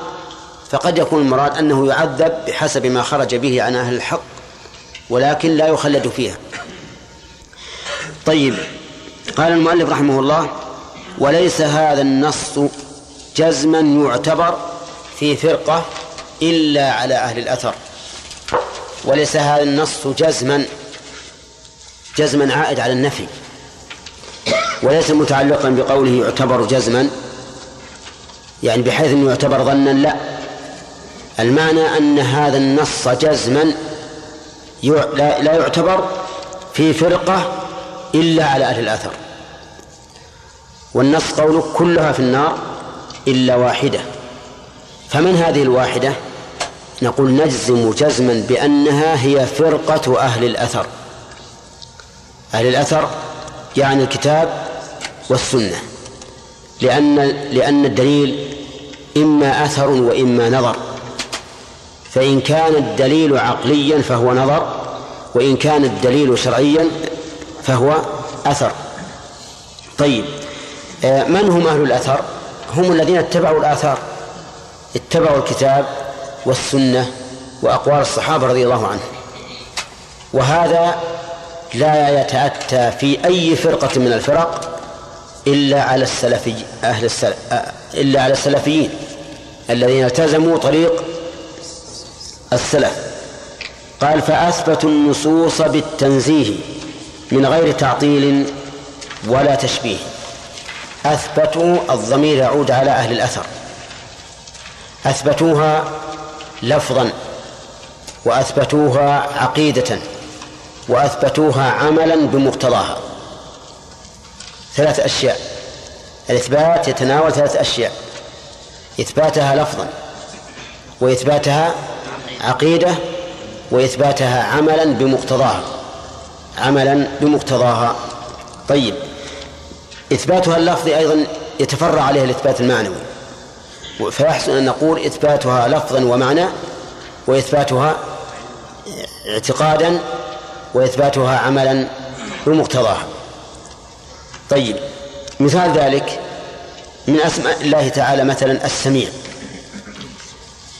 فقد يكون المراد أنه يعذب بحسب ما خرج به عن أهل الحق ولكن لا يخلد فيها. طيب قال المؤلف رحمه الله وليس هذا النص جزما يعتبر في فرقة إلا على أهل الأثر. وليس هذا النص جزما جزما عائد على النفي. وليس متعلقا بقوله يعتبر جزما يعني بحيث إنه يعتبر ظنا لا. المعنى أن هذا النص جزما لا يعتبر في فرقة إلا على أهل الآثر. والنص قوله كلها في النار إلا واحدة. فمن هذه الواحدة؟ نقول نجزم جزما بأنها هي فرقة أهل الأثر. أهل الأثر يعني الكتاب والسنة. لأن لأن الدليل إما أثر وإما نظر. فإن كان الدليل عقليا فهو نظر وإن كان الدليل شرعيا فهو أثر. طيب آه، من هم أهل الأثر؟ هم الذين اتبعوا الآثار اتبعوا الكتاب والسنة وأقوال الصحابة رضي الله عنهم. وهذا لا يتأتى في أي فرقة من الفرق إلا على السلفي أهل السلف إلا على السلفيين. الذين التزموا طريق السلف. قال فأثبتوا النصوص بالتنزيه من غير تعطيل ولا تشبيه. أثبتوا الضمير يعود على أهل الأثر. أثبتوها لفظا وأثبتوها عقيدة وأثبتوها عملا بمقتضاها. ثلاث أشياء. الإثبات يتناول ثلاث أشياء. إثباتها لفظا وإثباتها عقيدة وإثباتها عملا بمقتضاها. عملا بمقتضاها. طيب إثباتها اللفظي أيضا يتفرع عليه الإثبات المعنوي. فيحسن أن نقول إثباتها لفظا ومعنى وإثباتها اعتقادا وإثباتها عملا بمقتضاها. طيب مثال ذلك من أسماء الله تعالى مثلا السميع.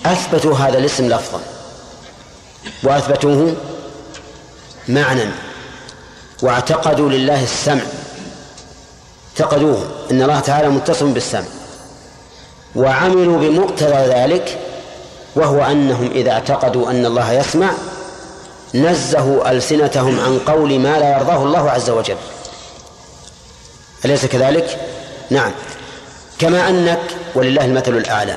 أثبتوا هذا الاسم لفظا. وأثبتوه معنى واعتقدوا لله السمع. اعتقدوه. إن الله تعالى متصل بالسمع. وعملوا بمقتضى ذلك وهو أنهم إذا اعتقدوا أن الله يسمع نزهوا ألسنتهم عن قول ما لا يرضاه الله عز وجل. أليس كذلك؟ نعم. كما أنك ولله المثل الأعلى.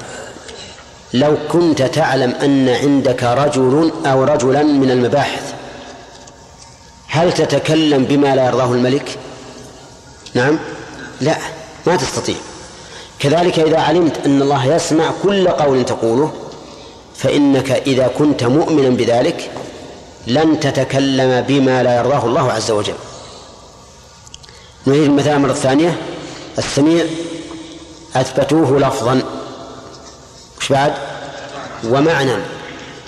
لو كنت تعلم أن عندك رجل أو رجلا من المباحث هل تتكلم بما لا يرضاه الملك؟ نعم. لا ما تستطيع. كذلك إذا علمت أن الله يسمع كل قول تقوله فإنك إذا كنت مؤمنا بذلك لن تتكلم بما لا يرضاه الله عز وجل. نريد المثال مرة ثانية. السميع. أثبتوه لفظا. وش بعد؟ ومعنى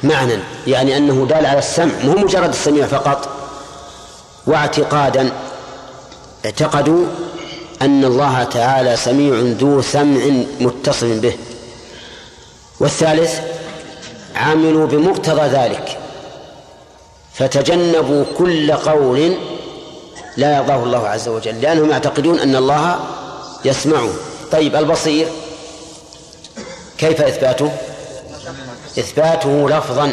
معنى يعني أنه دال على السمع. مو مجرد السميع فقط. واعتقادا. اعتقدوا أن الله تعالى سميع ذو سمع متصل به. والثالث عملوا بمقتضى ذلك. فتجنبوا كل قول لا يرضاه الله عز وجل لأنهم يعتقدون أن الله يسمعه. طيب البصير. كيف إثباته؟ إثباته لفظا.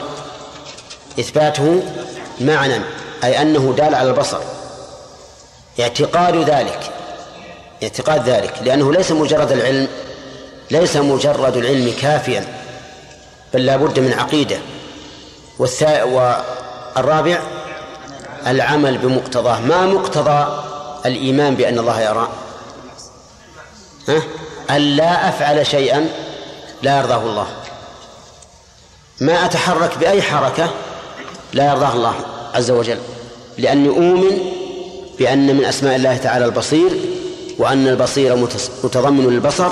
إثباته معنى أي أنه دال على البصر. اعتقاد ذلك. اعتقاد ذلك لأنه ليس مجرد العلم ليس مجرد العلم كافيا بل لا بد من عقيدة. والرابع العمل بمقتضاه. ما مقتضى الإيمان بأن الله يرى؟ أن لا أفعل شيئا لا يرضاه الله. ما أتحرك بأي حركة لا يرضاه الله عز وجل لأني أؤمن بأن من أسماء الله تعالى البصير وأن البصير متضمن للبصر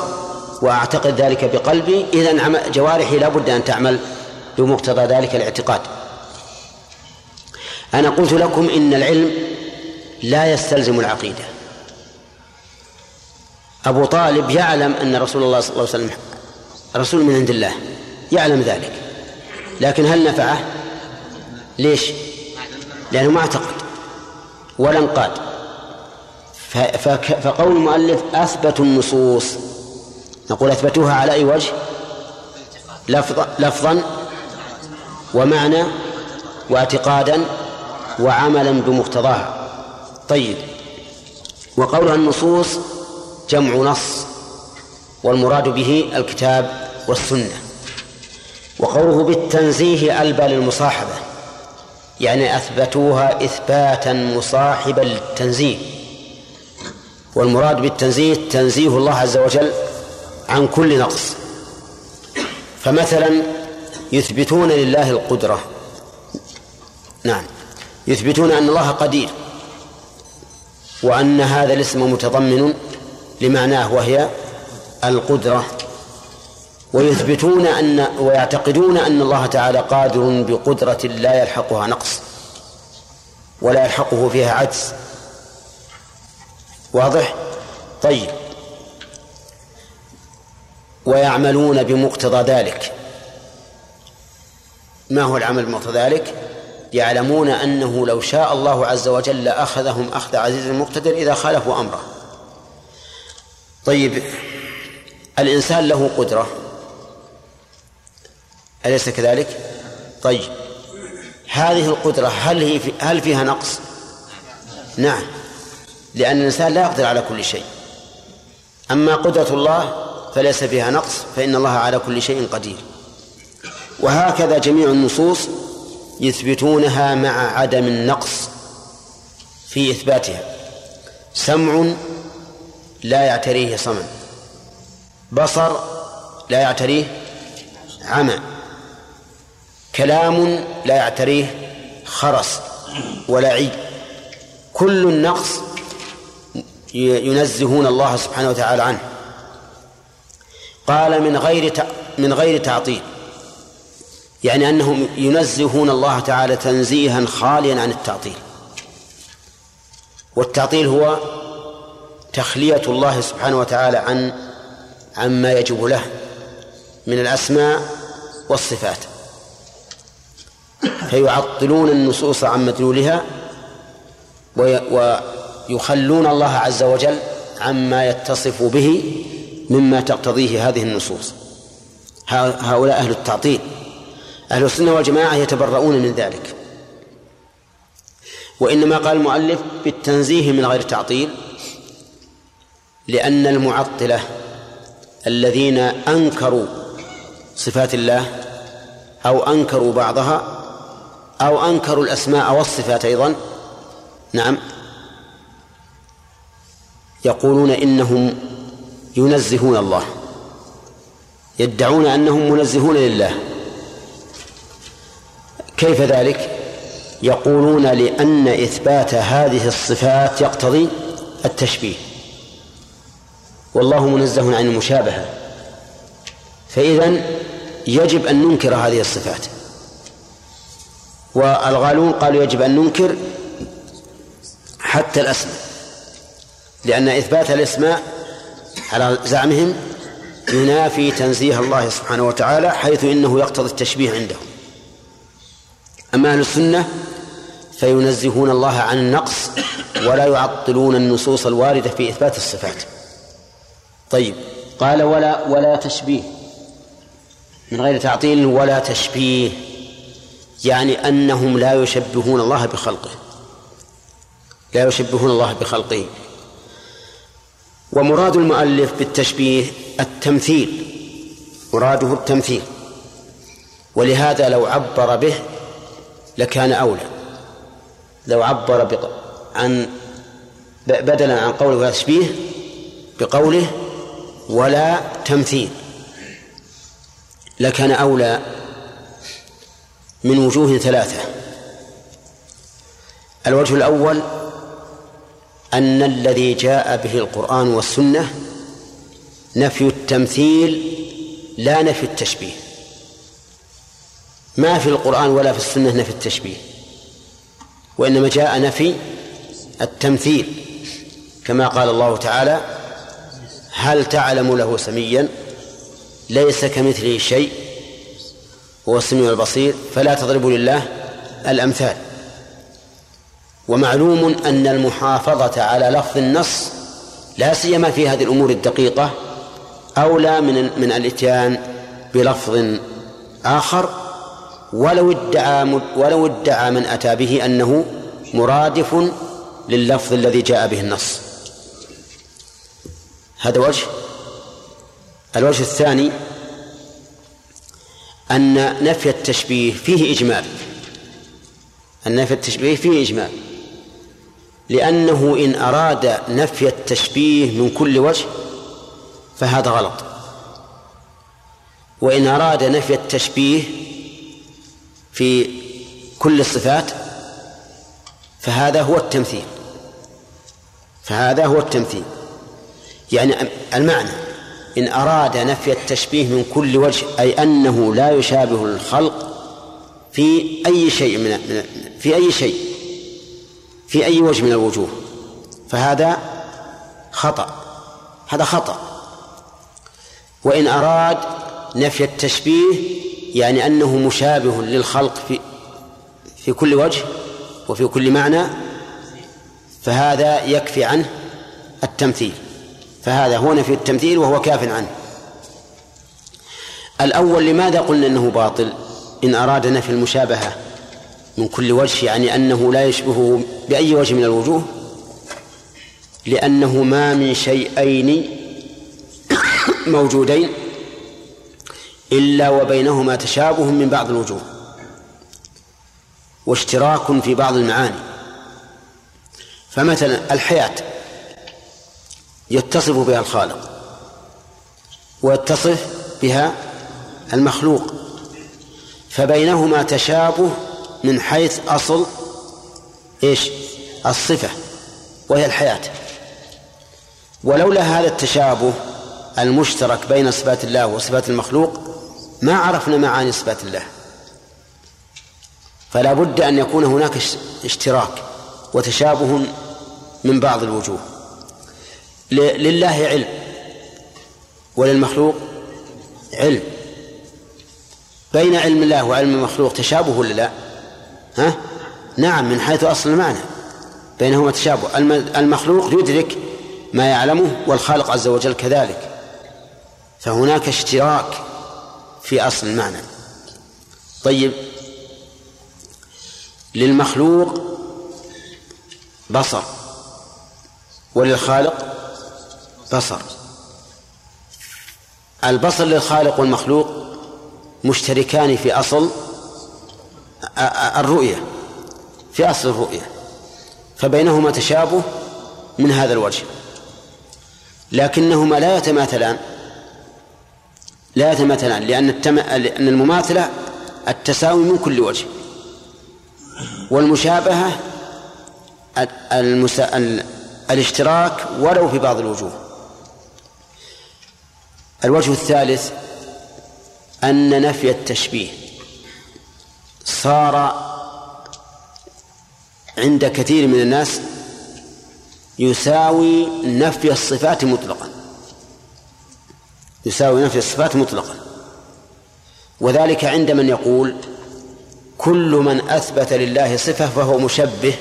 وأعتقد ذلك بقلبي. إذا جوارحي لا بد أن تعمل بمقتضى ذلك الاعتقاد. أنا قلت لكم إن العلم لا يستلزم العقيدة. أبو طالب يعلم أن رسول الله صلى الله عليه وسلم رسول من عند الله يعلم ذلك. لكن هل نفعه؟ ليش؟ لأنه ما اعتقد ولا انقاد فقول المؤلف أثبتوا النصوص. نقول أثبتوها على أي وجه؟ لفظا, لفظا ومعنى واعتقادا وعملا بمقتضاها. طيب وقولها النصوص جمع نص والمراد به الكتاب والسنة. وقوله بالتنزيه ألبى للمصاحبة يعني أثبتوها إثباتا مصاحبا للتنزيه. والمراد بالتنزيه تنزيه الله عز وجل عن كل نقص. فمثلا يثبتون لله القدرة. نعم يثبتون أن الله قدير وأن هذا الاسم متضمن لمعناه وهي القدرة. ويثبتون أن ويعتقدون أن الله تعالى قادر بقدرة لا يلحقها نقص ولا يلحقه فيها عجز. واضح؟ طيب. ويعملون بمقتضى ذلك. ما هو العمل بمقتضى ذلك؟ يعلمون أنه لو شاء الله عز وجل أخذهم أخذ عزيز مقتدر إذا خالفوا أمره. طيب الإنسان له قدرة أليس كذلك؟ طيب هذه القدرة هل هي في هل فيها نقص؟ نعم لأن الإنسان لا يقدر على كل شيء أما قدرة الله فليس فيها نقص فإن الله على كل شيء قدير وهكذا جميع النصوص يثبتونها مع عدم النقص في إثباتها سمع لا يعتريه صمم. بصر لا يعتريه عمى. كلام لا يعتريه خرس ولا عي كل النقص ينزهون الله سبحانه وتعالى عنه. قال من غير من غير تعطيل. يعني أنهم ينزهون الله تعالى تنزيها خاليا عن التعطيل. والتعطيل هو تخلية الله سبحانه وتعالى عن عما يجب له من الأسماء والصفات. فيعطلون النصوص عن مدلولها ويخلون الله عز وجل عما يتصف به مما تقتضيه هذه النصوص. هؤلاء أهل التعطيل. أهل السنة والجماعة يتبرؤون من ذلك. وإنما قال المؤلف بالتنزيه من غير تعطيل. لأن المعطلة الذين أنكروا صفات الله أو أنكروا بعضها أو أنكروا الأسماء والصفات أيضا نعم يقولون إنهم ينزهون الله يدعون أنهم منزهون لله. كيف ذلك؟ يقولون لأن إثبات هذه الصفات يقتضي التشبيه. والله منزه عن المشابهة. فإذا يجب أن ننكر هذه الصفات. والغالون قالوا يجب أن ننكر حتى الأسماء. لأن إثبات الأسماء على زعمهم ينافي تنزيه الله سبحانه وتعالى حيث إنه يقتضي التشبيه عندهم. أما أهل السنة فينزهون الله عن النقص ولا يعطلون النصوص الواردة في إثبات الصفات. طيب. قال ولا ولا تشبيه. من غير تعطيل ولا تشبيه. يعني أنهم لا يشبهون الله بخلقه. لا يشبهون الله بخلقه. ومراد المؤلف بالتشبيه التمثيل. مراده التمثيل. ولهذا لو عبر به لكان أولى. لو عبر عن بدلا عن قوله تشبيه بقوله ولا تمثيل لكان أولى من وجوه ثلاثة. الوجه الأول أن الذي جاء به القرآن والسنة نفي التمثيل لا نفي التشبيه. ما في القرآن ولا في السنة نفي التشبيه وإنما جاء نفي التمثيل كما قال الله تعالى هل تعلم له سميا؟ ليس كمثله شيء. هو السميع البصير. فلا تضربوا لله الأمثال. ومعلوم أن المحافظة على لفظ النص لا سيما في هذه الأمور الدقيقة أولى من من الإتيان بلفظ آخر. ولو ادعى ولو ادعى من أتى به أنه مرادف لللفظ الذي جاء به النص. هذا وجه. الوجه الثاني أن نفي التشبيه فيه إجمال. أن نفي التشبيه فيه إجمال. لأنه إن أراد نفي التشبيه من كل وجه فهذا غلط. وإن أراد نفي التشبيه في كل الصفات فهذا هو التمثيل. فهذا هو التمثيل. يعني المعنى. إن أراد نفي التشبيه من كل وجه أي أنه لا يشابه الخلق في أي شيء من في أي شيء في أي وجه من الوجوه. فهذا خطأ. هذا خطأ. وإن أراد نفي التشبيه يعني أنه مشابه للخلق في في كل وجه وفي كل معنى فهذا يكفي عنه التمثيل. فهذا هو نفي التمثيل وهو كاف عنه. الأول لماذا قلنا أنه باطل؟ إن أراد نفي المشابهة من كل وجه يعني أنه لا يشبهه بأي وجه من الوجوه؟ لأنه ما من شيئين موجودين إلا وبينهما تشابه من بعض الوجوه واشتراك في بعض المعاني. فمثلا الحياة. يتصف بها الخالق ويتصف بها المخلوق فبينهما تشابه من حيث أصل إيش؟ الصفة وهي الحياة. ولولا هذا التشابه المشترك بين صفات الله وصفات المخلوق ما عرفنا معاني صفات الله. فلا بد أن يكون هناك اشتراك وتشابه من بعض الوجوه. لله علم. وللمخلوق علم. بين علم الله وعلم المخلوق تشابه ولا لا؟ ها؟ نعم من حيث أصل المعنى. بينهما تشابه. المخلوق يدرك ما يعلمه والخالق عز وجل كذلك. فهناك اشتراك في أصل المعنى. طيب. للمخلوق بصر. وللخالق بصر البصر للخالق والمخلوق مشتركان في أصل الرؤية في أصل الرؤية فبينهما تشابه من هذا الوجه لكنهما لا يتماثلان لا يتماثلان لأن. لأن المماثلة التساوي من كل وجه والمشابهة. الاشتراك ولو في بعض الوجوه الوجه الثالث أن نفي التشبيه صار عند كثير من الناس يساوي نفي الصفات مطلقا. يساوي نفي الصفات مطلقا. وذلك عند من يقول كل من أثبت لله صفة فهو مشبه.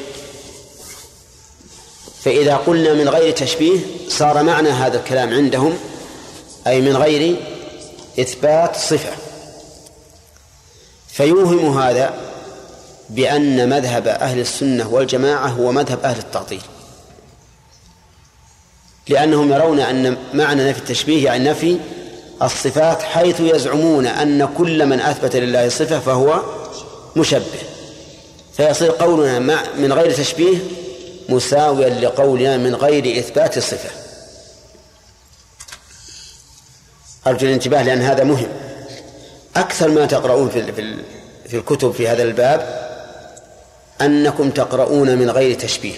فإذا قلنا من غير تشبيه صار معنى هذا الكلام عندهم أي من غير إثبات صفة. فيوهم هذا بأن مذهب أهل السنة والجماعة هو مذهب أهل التعطيل. لأنهم يرون أن معنى نفي التشبيه يعني نفي الصفات حيث يزعمون أن كل من أثبت لله صفة فهو مشبه. فيصير قولنا من غير تشبيه مساويا لقولنا من غير إثبات الصفة أرجو الانتباه لأن هذا مهم. أكثر ما تقرؤون في في الكتب في هذا الباب أنكم تقرؤون من غير تشبيه.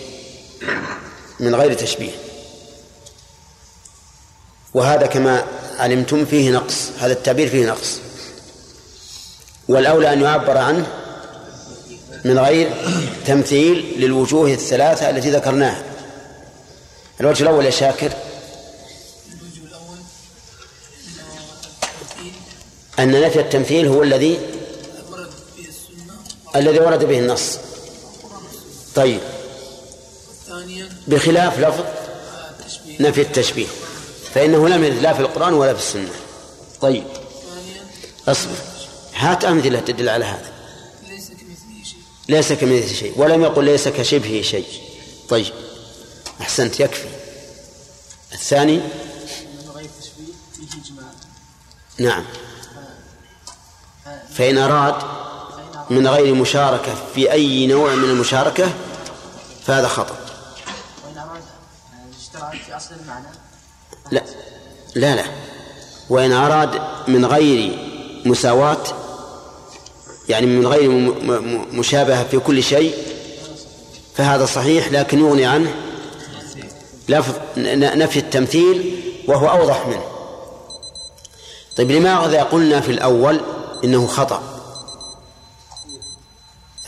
من غير تشبيه. وهذا كما علمتم فيه نقص. هذا التعبير فيه نقص. والأولى أن يعبر عنه من غير تمثيل للوجوه الثلاثة التي ذكرناها. الوجه الأول يا شاكر أن نفي التمثيل هو الذي الذي ورد به النص. طيب. بخلاف لفظ نفي التشبيه. فإنه لم يرد لا في القرآن ولا في السنة. طيب. أصبر. هات أمثلة تدل على هذا. ليس كمثله شيء. ولم يقل ليس كشبهه شيء. طيب. أحسنت. يكفي. الثاني. نعم. فإن أراد من غير مشاركة في أي نوع من المشاركة فهذا خطأ. وإن أراد الاشتراك في أصل المعنى. لا لا لا. وإن أراد من غير مساواة يعني من غير مشابهة في كل شيء فهذا صحيح لكن يغني عنه لفظ نفي التمثيل وهو أوضح منه. طيب لماذا قلنا في الأول إنه خطأ.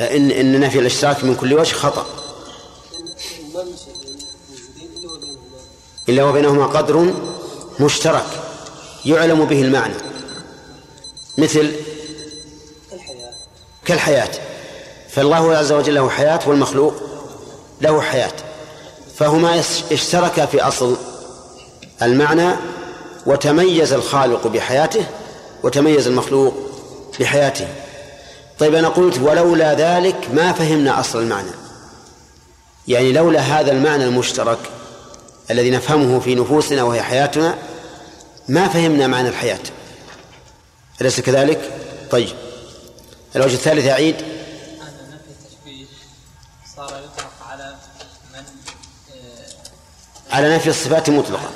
إن إن نفي الأشتراك من كل وجه خطأ. إلا وبينهما قدر مشترك يعلم به المعنى. مثل كالحياة. فالله عز وجل له حياة والمخلوق له حياة. فهما اشتركا في أصل المعنى وتميز الخالق بحياته وتميز المخلوق بحياته طيب أنا قلت ولولا ذلك ما فهمنا أصل المعنى. يعني لولا هذا المعنى المشترك الذي نفهمه في نفوسنا وهي حياتنا ما فهمنا معنى الحياة. أليس كذلك؟ طيب. الوجه الثالث أعيد هذا نفي التشبيه. صار يطلق على من على نفي الصفات مطلقا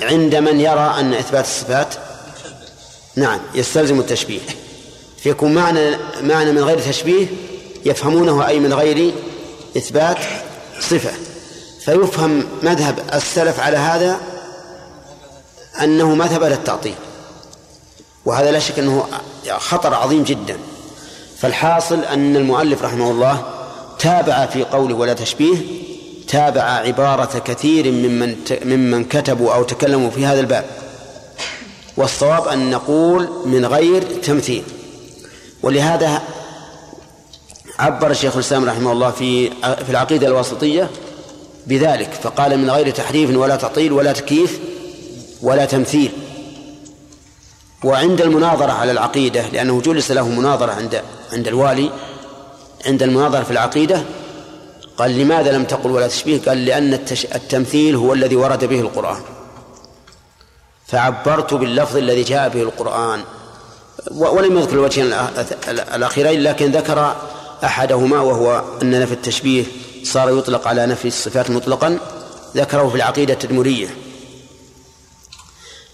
عند من يرى أن إثبات الصفات نعم يستلزم التشبيه. فيكون معنى معنى من غير تشبيه يفهمونه أي من غير إثبات صفة. فيفهم مذهب السلف على هذا أنه مذهب أهل التعطيل. وهذا لا شك أنه خطر عظيم جدا. فالحاصل أن المؤلف رحمه الله تابع في قوله ولا تشبيه تابع عبارة كثير ممن ممن كتبوا أو تكلموا في هذا الباب. والصواب أن نقول من غير تمثيل. ولهذا عبر شيخ الإسلام رحمه الله في في العقيدة الواسطية بذلك فقال من غير تحريف ولا تعطيل ولا تكييف ولا تمثيل. وعند المناظرة على العقيدة لأنه جلس له مناظرة عند عند الوالي عند المناظرة في العقيدة قال لماذا لم تقل ولا تشبيه؟ قال لأن. التمثيل هو الذي ورد به القرآن. فعبرت باللفظ الذي جاء به القرآن. ولم يذكر الوجهين الأ- الأخيرين لكن ذكر أحدهما وهو أن نفي التشبيه صار يطلق على نفي الصفات مطلقا ذكره في العقيدة التدمرية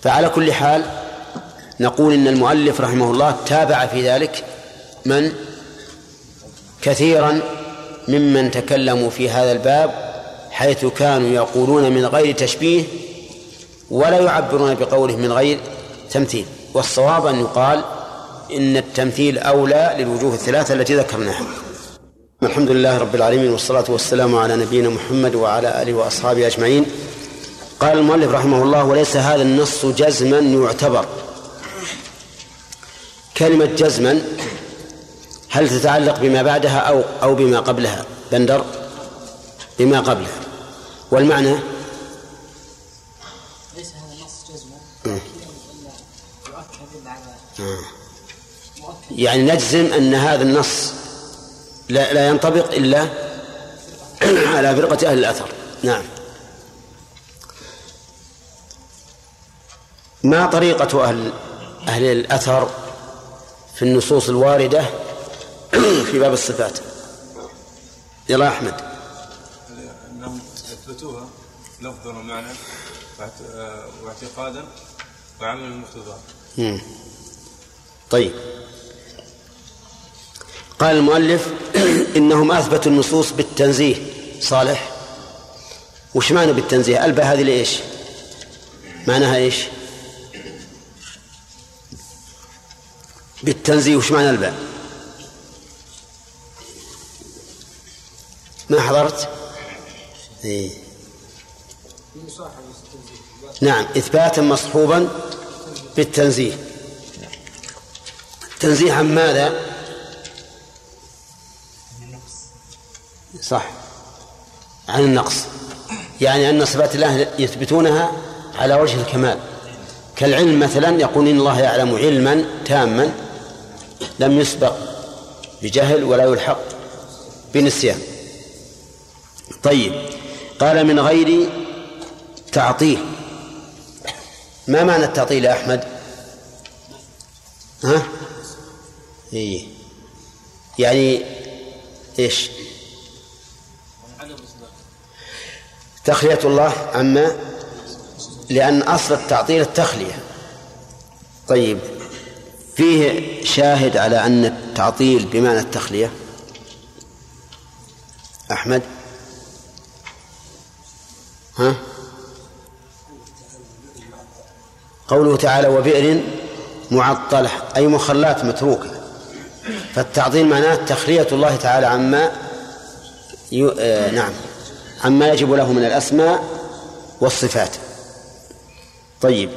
فعلى كل حال نقول إن المؤلف رحمه الله تابع في ذلك من كثيرا ممن تكلموا في هذا الباب حيث كانوا يقولون من غير تشبيه ولا يعبرون بقوله من غير تمثيل. والصواب أن يقال إن التمثيل أولى للوجوه الثلاثة التي ذكرناها. الحمد لله رب العالمين والصلاة والسلام على نبينا محمد وعلى آله وأصحابه أجمعين. قال المؤلف رحمه الله وليس هذا النص جزما يعتبر. كلمة جزما هل تتعلق بما بعدها أو أو بما قبلها؟ بندر. بما قبلها. والمعنى ليس هذا النص جزما إلا يؤكد على مؤكد يعني نجزم أن هذا النص لا, لا ينطبق إلا على فرقة أهل الأثر. نعم. ما طريقة أهل أهل الأثر في النصوص الواردة في باب الصفات؟ يلا أحمد. انهم اثبتوها لفظا ومعنى آه، واعتقادا وعملا مقتضاه مم. طيب. قال المؤلف إنهم أثبتوا النصوص بالتنزيه. صالح؟ وش معنى بالتنزيه؟ الباء هذه لإيش؟ معناها إيش؟ بالتنزيه وش معنى الباء ما حضرت؟ إيه. نعم إثباتا مصحوبا بالتنزيه. تنزيه عن ماذا؟ صح. عن النقص. يعني أن صفات الله يثبتونها على وجه الكمال. كالعلم مثلا يقول إن الله يعلم علما تاما لم يسبق بجهل ولا يلحق بنسيان. طيب. قال من غير تعطيل. ما معنى التعطيل يا أحمد؟ ها؟ إيه. يعني إيش؟ تخلية الله عما؟ لأن أصل التعطيل التخلية. طيب فيه شاهد على أن التعطيل بمعنى التخلية؟ أحمد؟ ها؟ قوله تعالى وبئر معطلة أي مخلات متروكة. فالتعطيل معناه تخلية الله تعالى عما ي... آه نعم. عما يجب له من الأسماء والصفات. طيب.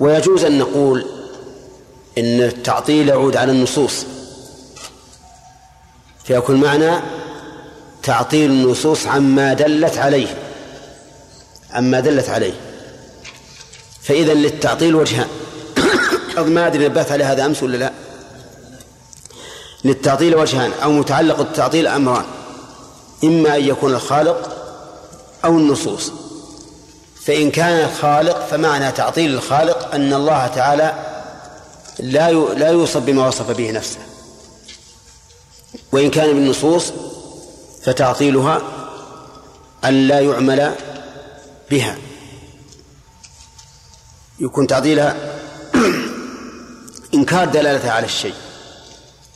ويجوز أن نقول إن التعطيل يعود على النصوص. فيكون معنى تعطيل النصوص عما دلت عليه. عما دلت عليه. فإذا للتعطيل وجهان. ما أدري نبهت على هذا أمس ولا لا. للتعطيل وجهان أو متعلق التعطيل أمران. إما أن يكون الخالق أو النصوص. فإن كان الخالق فمعنى تعطيل الخالق أن الله تعالى لا لا يوصف بما وصف به نفسه. وإن كان بالنصوص فتعطيلها أن لا يعمل بها. يكون تعطيلها إنكار دلالتها على الشيء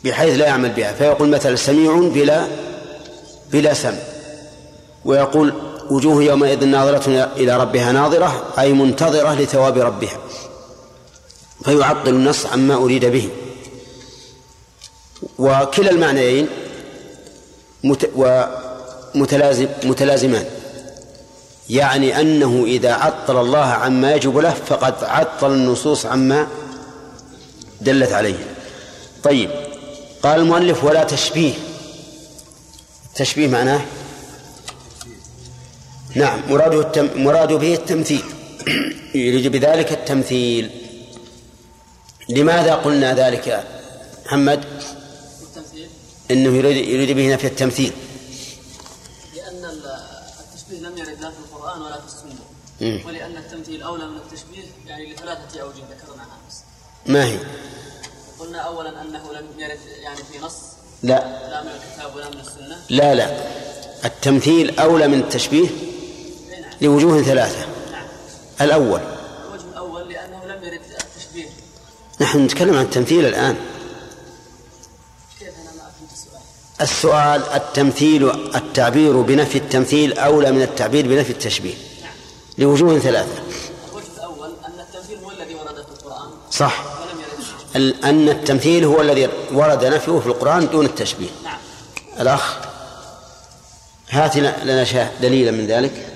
بحيث لا يعمل بها. فيقول مثلا سميع بلا بلا سمع ويقول وجوه يومئذ ناظرة إلى ربها ناظرة أي منتظرة لثواب ربها. فيعطل النص عما أريد به. وكلا المعنيين ومتلازم متلازمان. يعني أنه إذا عطل الله عما يجب له فقد عطل النصوص عما دلت عليه. طيب قال المؤلف ولا تشبيه. التشبيه معناه؟ نعم مراده التم... مراد به التمثيل. يريد بذلك التمثيل. لماذا قلنا ذلك محمد؟ التمثيل إنه يريد يريد به نفي التمثيل. لأن التشبيه لم يرد لا في القرآن ولا في السنة. مم. ولأن التمثيل أولى من التشبيه يعني لثلاثة أوجه ذكرناها ما هي؟ قلنا أولا أنه لم يرد يعني في نص؟ لا. لا من الكتاب ولا من السنة؟ لا لا. التمثيل أولى من التشبيه نعم لوجوه ثلاثة. نعم. الأول. الوجه الأول لأنه لم يرد التشبيه. نحن نتكلم عن التمثيل الآن. كيف أنا ما فهمت السؤال؟ السؤال التمثيل التعبير بنفي التمثيل أولى من التعبير بنفي التشبيه لوجوه ثلاثة. الوجه الأول أن التمثيل هو الذي ورد في القرآن. صح ولم يرد التشبيه ال- أن التمثيل هو الذي ورد نفيه في القرآن دون التشبيه. نعم. الأخ هات لنا دليلا من ذلك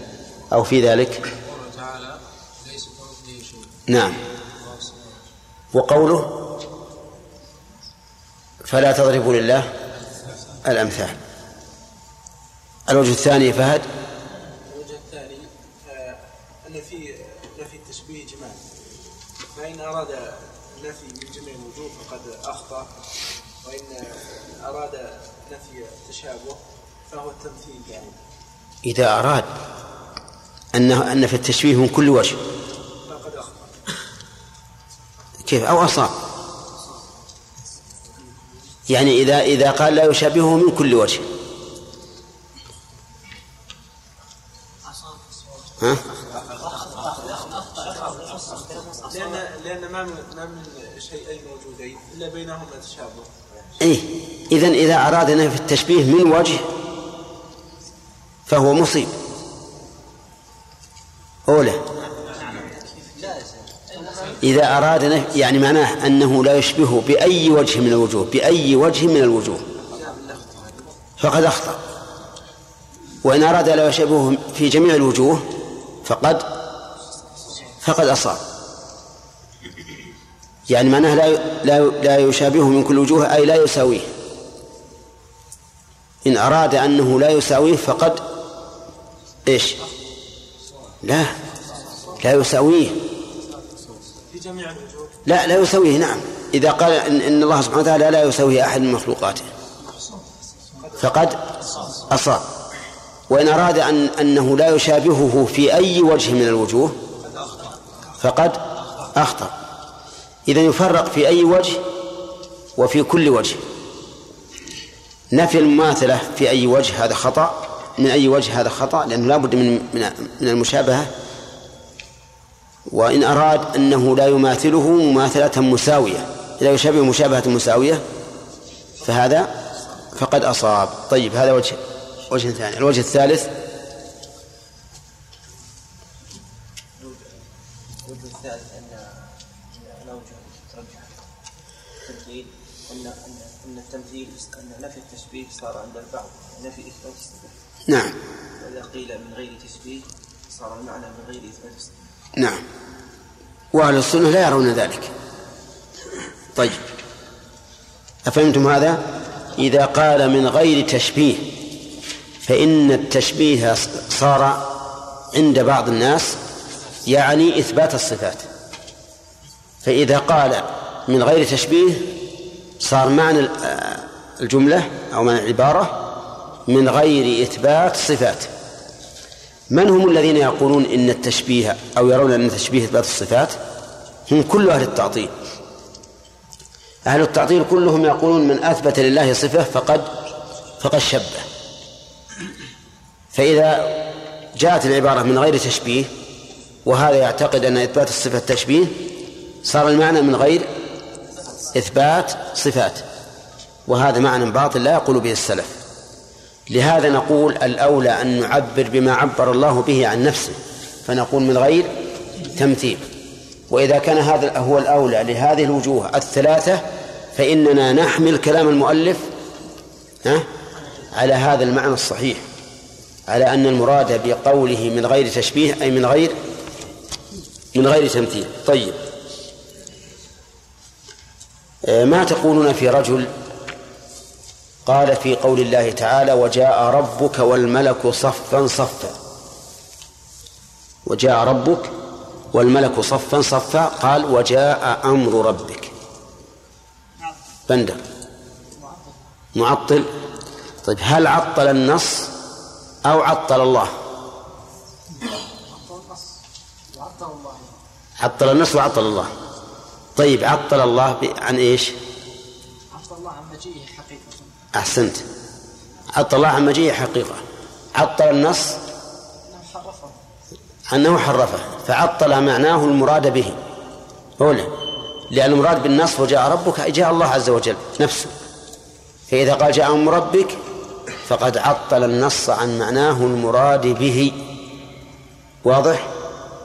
أو في ذلك. تعالى ليس نعم. وقوله فلا تضربوا لله الأمثال. الوجه الثاني فهد. الوجه الثاني آه، أن في نفي التشبيه جمال فإن أراد أراد نفي التشابه فهو التمثيل يعني. إذا أراد أنه أن في التشبيه من كل وجه. فقد أخطأ. كيف؟ أو أصاب. يعني إذا إذا قال لا يشابهه من كل وجه. ها؟ لأن لأن ما من ما من شيئين موجودين إلا بينهما تشابه. إيه إذا إذا أراد نفي التشبيه من وجه فهو مصيب. أولى. إذا أراد نفي يعني معناه أنه لا يشبهه بأي وجه من الوجوه بأي وجه من الوجوه. فقد أخطأ. وإن أراد لا يشبهه في جميع الوجوه فقد فقد أصاب. يعني معناه لا لا لا يشابهه من كل وجوه أي لا يساويه. إن أراد أنه لا يساويه فقد إيش؟ لا لا يساويه. لا لا يساويه نعم. إذا قال إن, إن الله سبحانه وتعالى لا يساوي أحد من مخلوقاته. فقد أصاب. وإن أراد أن أنه لا يشابهه في أي وجه من الوجوه فقد أخطأ. إذا يفرق في أي وجه وفي كل وجه. نفي المماثلة في أي وجه هذا خطأ من أي وجه هذا خطأ؟ لأنه لا بد من من المشابهة. وإن أراد أنه لا يماثله مماثلة مساوية. لا يشابه مشابهة مساوية فهذا فقد أصاب. طيب هذا وجه وجه ثاني. الوجه الثالث الوجه الثالث ان الاوجه ترجح التمثيل ان ان أن التمثيل ان نفي التشبيه صار عند البعض نفي إثبات الصفه نعم. وإذا قيل من غير تشبيه صار المعنى من غير إثبات الصفه نعم. وأهل السنة لا يرون ذلك. طيب. أفهمتم هذا؟ إذا قال من غير تشبيه فإن التشبيه صار عند بعض الناس يعني إثبات الصفات. فإذا قال من غير تشبيه صار معنى الجملة أو معنى العبارة من غير إثبات صفات. من هم الذين يقولون إن التشبيه أو يرون أن التشبيه إثبات الصفات؟ هم كل أهل التعطيل. أهل التعطيل كلهم يقولون من أثبت لله صفة فقد فقد شبه. فإذا جاءت العبارة من غير تشبيه وهذا يعتقد أن إثبات الصفة تشبيه صار المعنى من غير إثبات صفات. وهذا معنى باطل لا يقول به السلف. لهذا نقول الأولى أن نعبر بما عبر الله به عن نفسه فنقول من غير تمثيل. وإذا كان هذا هو الأولى لهذه الوجوه الثلاثة فإننا نحمل كلام المؤلف ها على هذا المعنى الصحيح. على أن المراد بقوله من غير تشبيه أي من غير من غير تمثيل. طيب. ما تقولون في رجل قال في قول الله تعالى وجاء ربك والملك صفا صفا. وجاء ربك والملك صفا صفا قال وجاء أمر ربك. بندر. معطل. طيب هل عطل النص أو عطل الله؟ عطل النص وعطل الله. طيب عطل الله عن إيش؟ عطل الله عن مجيئه حقيقة. أحسنت. عطل الله عن مجيئه حقيقة. عطل النص؟ انه حرفه. أنه حرفه. فعطل معناه المراد به. أولى لأن المراد بالنص وجاء ربك جاء الله عز وجل نفسه. فإذا قال جاء أمر ربك فقد عطل النص عن معناه المراد به. واضح؟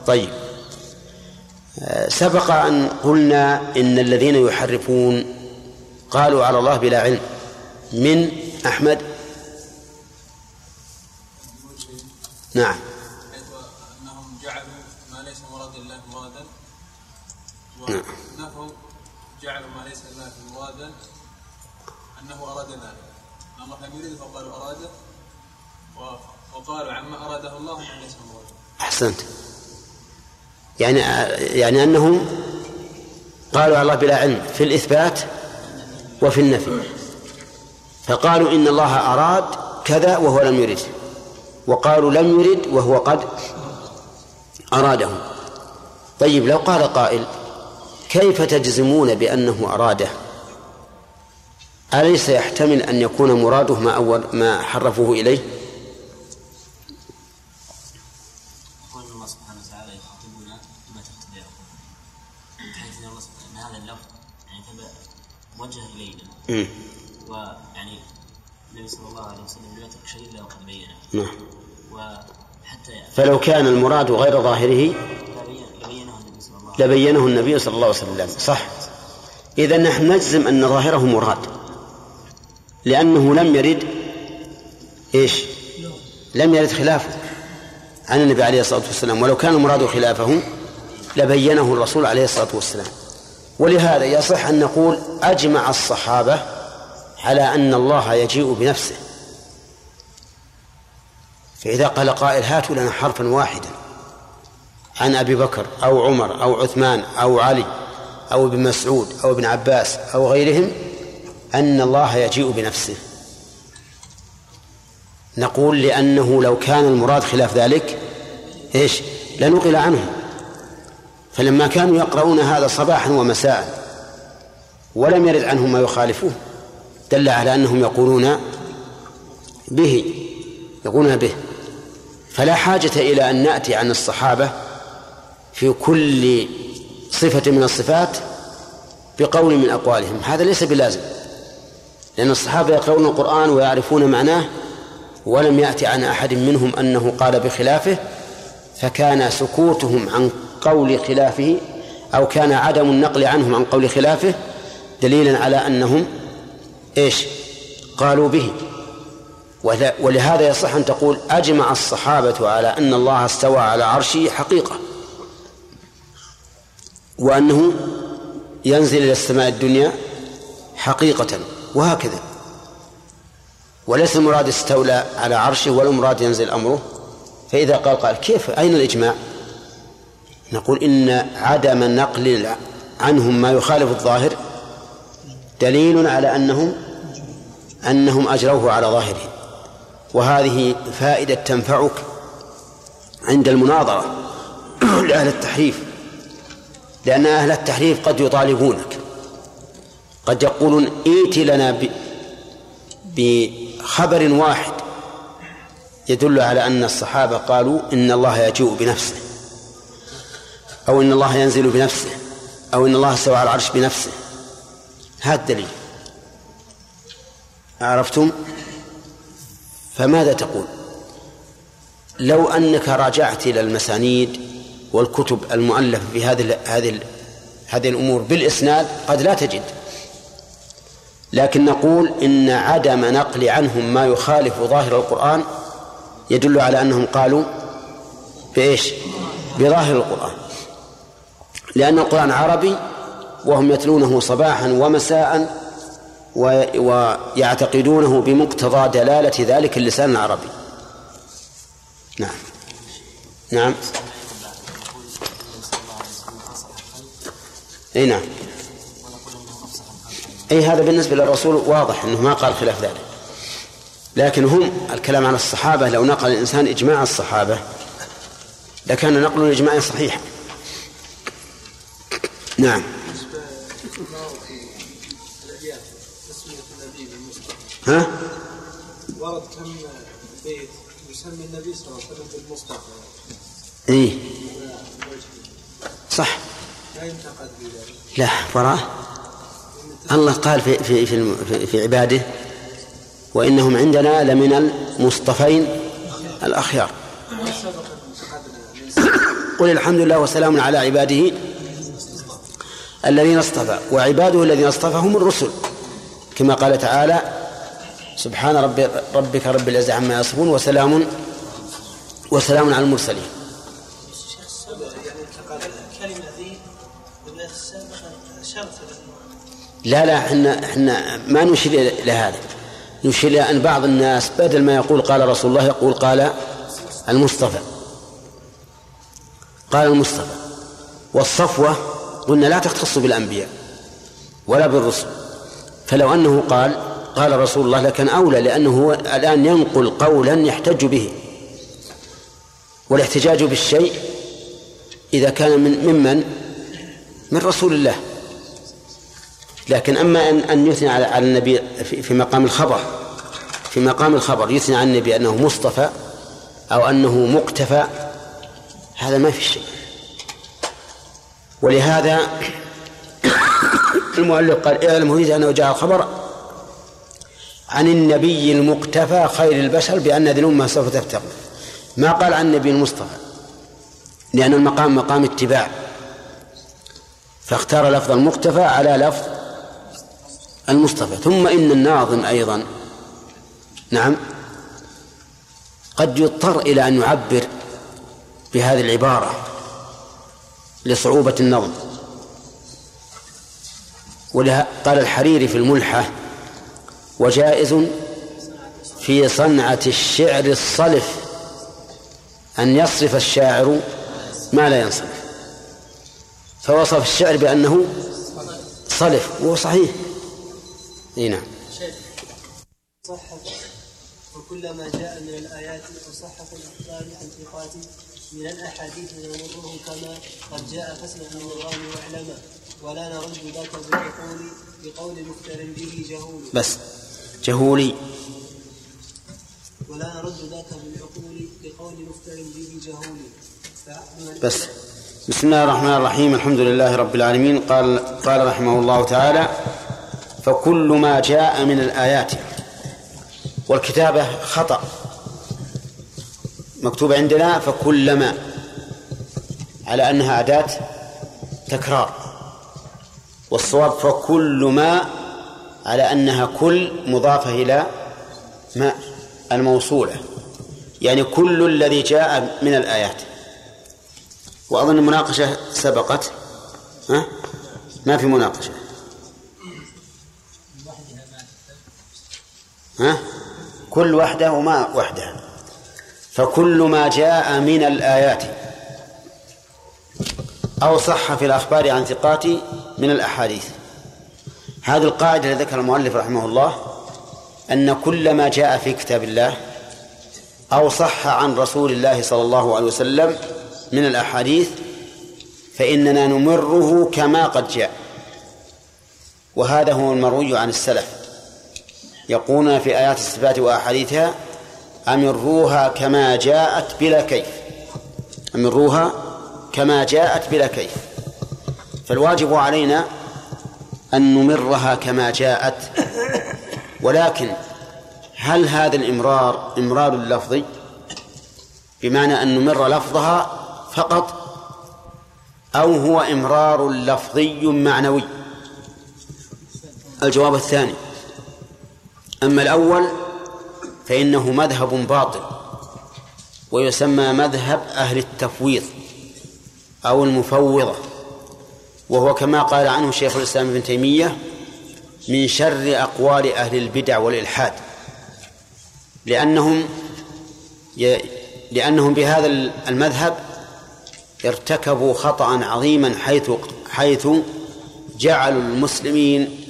طيب. سبق أن قلنا إن الذين يحرفون قالوا على الله بلا علم. من أحمد؟ نعم. حيث أنهم جعلوا ما ليس مراد الله مرادا. نعم. ونفوا جعلوا ما ليس الله مرادا. أنه أراد ذلك. الله لم يرد فقالوا اراده و- وقالوا عما أراده الله انه ليس مرادا. أحسنت. يعني يعني أنهم قالوا على الله بلا علم في الإثبات وفي النفي. فقالوا إن الله أراد كذا وهو لم يرد. وقالوا لم يرد وهو قد أراده طيب لو قال قائل كيف تجزمون بأنه أراده؟ أليس يحتمل أن يكون مراده ما أول ما حرفوه إليه؟ ويعني النبي صلى الله عليه وسلم لم يترك شيء إلا وقد بينه. نعم. وحتى فلو كان المراد غير ظاهره لبينه النبي صلى الله عليه وسلم لبينه النبي صلى الله عليه وسلم صح. إذا نحن نجزم أن ظاهره مراد لأنه لم يرد إيش؟ لم يرد خلافه عن النبي عليه الصلاة والسلام. ولو كان المراد خلافه لبينه الرسول عليه الصلاة والسلام. ولهذا يصح أن نقول أجمع الصحابة على أن الله يجيء بنفسه. فإذا قال قائل هاتوا لنا حرفا واحدا عن أبي بكر أو عمر أو عثمان أو علي أو ابن مسعود أو ابن عباس أو غيرهم أن الله يجيء بنفسه. نقول لأنه لو كان المراد خلاف ذلك إيش؟ لنقل عنهم فلما كانوا يقرؤون هذا صباحا ومساء ولم يرد عنهم ما يخالفوه دل على أنهم يقولون به يقولون به. فلا حاجة إلى أن نأتي عن الصحابة في كل صفة من الصفات بقول من أقوالهم. هذا ليس بلازم لأن الصحابة يقرؤون القرآن ويعرفون معناه ولم يأتي عن أحد منهم أنه قال بخلافه فكان سكوتهم عن قول خلافه أو كان عدم النقل عنهم عن قول خلافه دليلا على أنهم إيش؟ قالوا به. ولهذا يصح أن تقول أجمع الصحابة على أن الله استوى على عرشه حقيقة. وأنه ينزل إلى السماء الدنيا حقيقة. وهكذا. وليس المراد استولى على عرشه ولا المراد ينزل أمره. فإذا قال قال كيف؟ أين الإجماع؟ نقول إن عدم نقل عنهم ما يخالف الظاهر دليل على أنهم أنهم أجروه على ظاهره. وهذه فائدة تنفعك عند المناظرة لأهل التحريف لأن أهل التحريف قد يطالبونك قد يقولون ائت لنا بخبر واحد يدل على أن الصحابة قالوا إن الله يجيء بنفسه. أو إن الله ينزل بنفسه أو إن الله استوى على العرش بنفسه. هذا الدليل. عرفتم؟ فماذا تقول؟ لو أنك راجعت إلى المسانيد والكتب المؤلفة في هذه هذه هذه الأمور بالإسناد قد لا تجد. لكن نقول إن عدم نقل عنهم ما يخالف ظاهر القرآن يدل على أنهم قالوا بإيش؟ بظاهر القرآن. لأن القرآن عربي وهم يتلونه صباحا ومساء ويعتقدونه بمقتضى دلالة ذلك اللسان العربي. نعم. نعم. إي نعم. إي هذا بالنسبة للرسول واضح إنه ما قال خلاف ذلك. لكن هم الكلام عن الصحابة لو نقل الإنسان إجماع الصحابة لكان نقل الإجماع صحيحا. نعم. ها؟ ورد كم بيت يسمي النبي صلى الله عليه وسلم بالمصطفى. إي. صح. لا ينتقد بذلك. لا وراه الله قال في في في, في عباده وإنهم عندنا لمن المصطفين الأخيار. قل الحمد لله وسلام على عباده الذين اصطفى وعباده الذين اصطفى هم الرسل. كما قال تعالى سبحان رب ربك رب العزة عما يصفون وسلام وسلام على المرسلين. لا لا إحنا إحنا ما نشير إلى هذا. نشير إلى أن بعض الناس بدل ما يقول قال رسول الله يقول قال المصطفى. قال المصطفى. والصفوة قلنا لا تختص بالأنبياء ولا بالرسل. فلو أنه قال قال رسول الله لكن أولى لأنه هو الآن ينقل قولا يحتج به. والاحتجاج بالشيء إذا كان من ممن؟ من رسول الله. لكن أما أن أن يثني على على النبي في, مقام الخبر في مقام الخبر يثني على النبي أنه مصطفى أو أنه مقتفى هذا ما في شيء. ولهذا المؤلف قال اعلم يريد أنه جاء الخبر عن النبي المقتفى خير البشر بأن هذه الأمة سوف تفتقر. ما قال عن النبي المصطفى؟ لأن المقام مقام اتباع. فاختار لفظ المقتفى على لفظ المصطفى. ثم إن الناظم أيضا. نعم. قد يضطر إلى أن يعبر بهذه العبارة. لصعوبة النظم ولها قال الحريري في الملحة وجائز في صنعة الشعر الصلف أن يصرف الشاعر ما لا ينصرف. فوصف الشعر بأنه صلف وهو صحيح. إي نعم. وكلما جاء من الآيات وصحف الأخبار عن ثقات من الأحاديث نمره كما قد جاء فاسمع من النظام واعلما ولا نرد ذاك بالعقول بقول مفتر به جهول. بس جهولي. ولا نرد ذاك بالعقول بقول مفتر به جهول. بس. بسم الله الرحمن الرحيم الحمد لله رب العالمين. قال قال رحمه الله تعالى فكل ما جاء من الآيات والكتابة خطأ. مكتوب عندنا فكلما على أنها أداة تكرار. والصواب فكل ما على أنها كل مضافة إلى ما الموصولة. يعني كل الذي جاء من الآيات. وأظن المناقشة سبقت. ها؟ ما في مناقشة. ها؟ كل وحده وما وحدها فكل ما جاء من الآيات أو صح في الأخبار عن ثقات من الأحاديث. هذه القاعدة التي ذكر المؤلف رحمه الله أن كل ما جاء في كتاب الله أو صح عن رسول الله صلى الله عليه وسلم من الأحاديث فإننا نمره كما قد جاء. وهذا هو المروي عن السلف. يقولون في آيات الصفات وأحاديثها أمروها كما جاءت بلا كيف. أمروها كما جاءت بلا كيف. فالواجب علينا أن نمرها كما جاءت. ولكن هل هذا الإمرار إمرار لفظي بمعنى أن نمر لفظها فقط؟ أو هو إمرار لفظي معنوي؟ الجواب الثاني. أما الأول فإنه مذهب باطل ويسمى مذهب أهل التفويض أو المفوضة وهو كما قال عنه شيخ الإسلام ابن تيمية من شر أقوال أهل البدع والإلحاد. لأنهم لأنهم بهذا المذهب ارتكبوا خطأ عظيما حيث حيث جعلوا المسلمين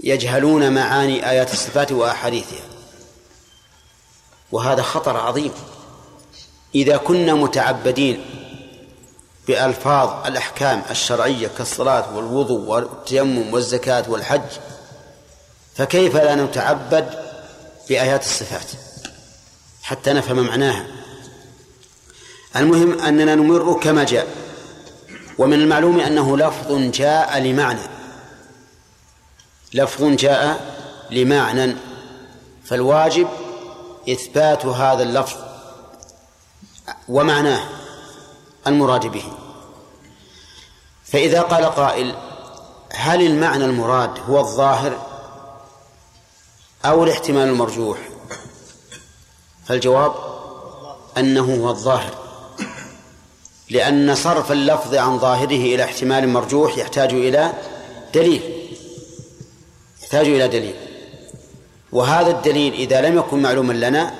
يجهلون معاني آيات الصفات وأحاديثها. وهذا خطر عظيم. إذا كنا متعبدين بألفاظ الأحكام الشرعية كالصلاة والوضوء والتيمم والزكاة والحج فكيف لا نتعبد بآيات الصفات حتى نفهم معناها؟ المهم أننا نمر كما جاء ومن المعلوم أنه لفظ جاء لمعنى. لفظ جاء لمعنى فالواجب إثبات هذا اللفظ ومعناه المراد به. فإذا قال قائل هل المعنى المراد هو الظاهر أو الاحتمال المرجوح؟ فالجواب أنه هو الظاهر لأن صرف اللفظ عن ظاهره إلى احتمال مرجوح يحتاج إلى دليل يحتاج إلى دليل. وهذا الدليل إذا لم يكن معلوما لنا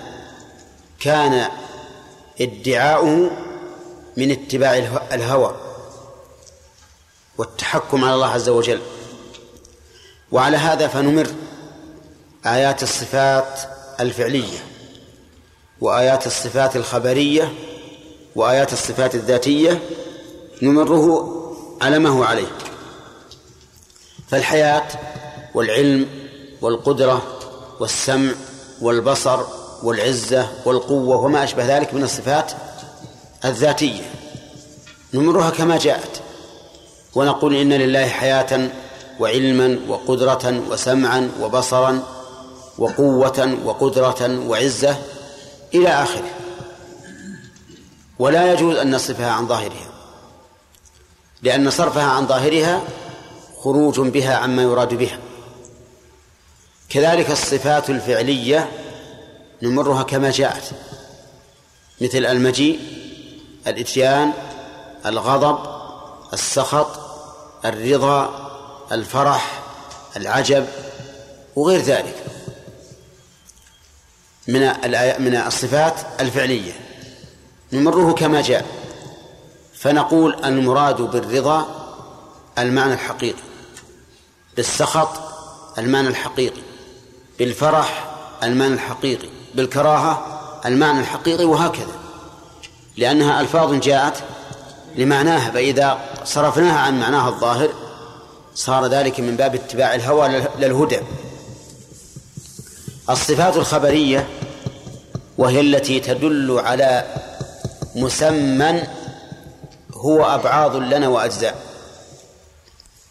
كان ادعاؤه من اتباع الهوى والتحكم على الله عز وجل. وعلى هذا فنمر آيات الصفات الفعلية وآيات الصفات الخبرية وآيات الصفات الذاتية نمره على ما هو عليه. فالحياة والعلم والقدرة والسمع والبصر والعزة والقوة وما أشبه ذلك من الصفات الذاتية. نمرها كما جاءت. ونقول إن لله حياة وعلما وقدرة وسمعا وبصرا وقوة وقدرة وعزة إلى آخره. ولا يجوز أن نصفها عن ظاهرها لأن صرفها عن ظاهرها خروج بها عما يراد بها. كذلك الصفات الفعلية نمرها كما جاءت. مثل المجيء الإتيان الغضب السخط الرضا الفرح العجب وغير ذلك. من من الصفات الفعلية. نمره كما جاء. فنقول المراد بالرضا المعنى الحقيقي. بالسخط المعنى الحقيقي. بالفرح المعنى الحقيقي بالكراهة المعنى الحقيقي وهكذا. لأنها ألفاظ جاءت لمعناها فإذا صرفناها عن معناها الظاهر صار ذلك من باب اتباع الهوى للهدى. الصفات الخبرية وهي التي تدل على مسمى هو أبعاض لنا وأجزاء.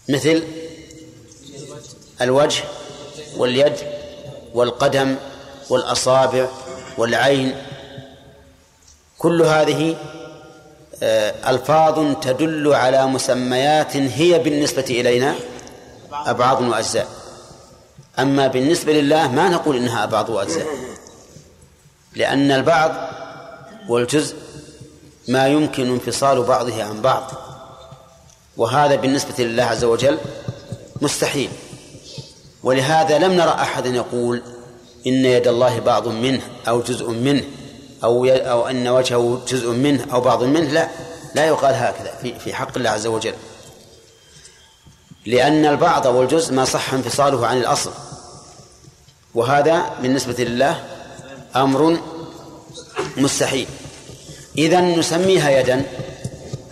مثل الوجه واليد والقدم والأصابع والعين كل هذه آه، ألفاظ تدل على مسميات هي بالنسبة إلينا أبعاض وأجزاء. أما بالنسبة لله ما نقول إنها أبعاض وأجزاء لأن البعض والجزء ما يمكن انفصال بعضه عن بعض وهذا بالنسبة لله عز وجل مستحيل. ولهذا لم نرى أحدا يقول إن يد الله بعض منه أو جزء منه أو أو أن وجهه جزء منه أو بعض منه لا. لا يقال هكذا في في حق الله عز وجل. لأن البعض والجزء ما صح انفصاله عن الأصل. وهذا بالنسبة لله أمر مستحيل. إذا نسميها يدا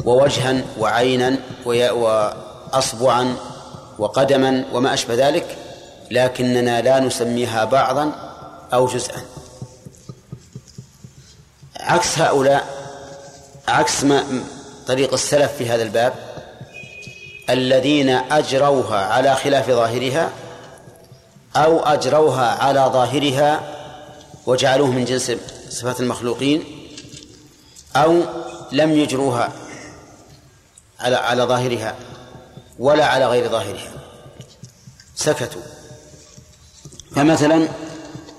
ووجها وعينا وأصبعا وقدما وما أشبه ذلك لكننا لا نسميها بعضا أو جزءا. عكس هؤلاء عكس ما طريق السلف في هذا الباب الذين أجروها على خلاف ظاهرها أو أجروها على ظاهرها وجعلوه من جنس صفات المخلوقين أو لم يجروها على على ظاهرها ولا على غير ظاهرها. سكتوا. فمثلا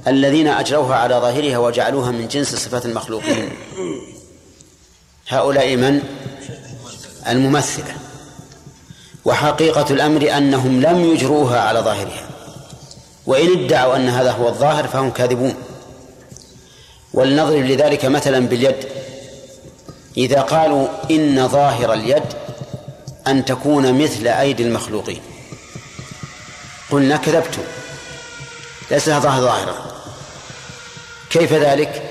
الذين أجروها على ظاهرها وجعلوها من جنس صفات المخلوقين. هؤلاء من؟ الممثلة. وحقيقة الأمر أنهم لم يجروها على ظاهرها. وإن ادعوا أن هذا هو الظاهر فهم كاذبون. ولنضرب لذلك مثلا باليد. إذا قالوا إن ظاهر اليد أن تكون مثل أيدي المخلوقين. قلنا كذبتم. ليس ظاهر ظاهرة. كيف ذلك؟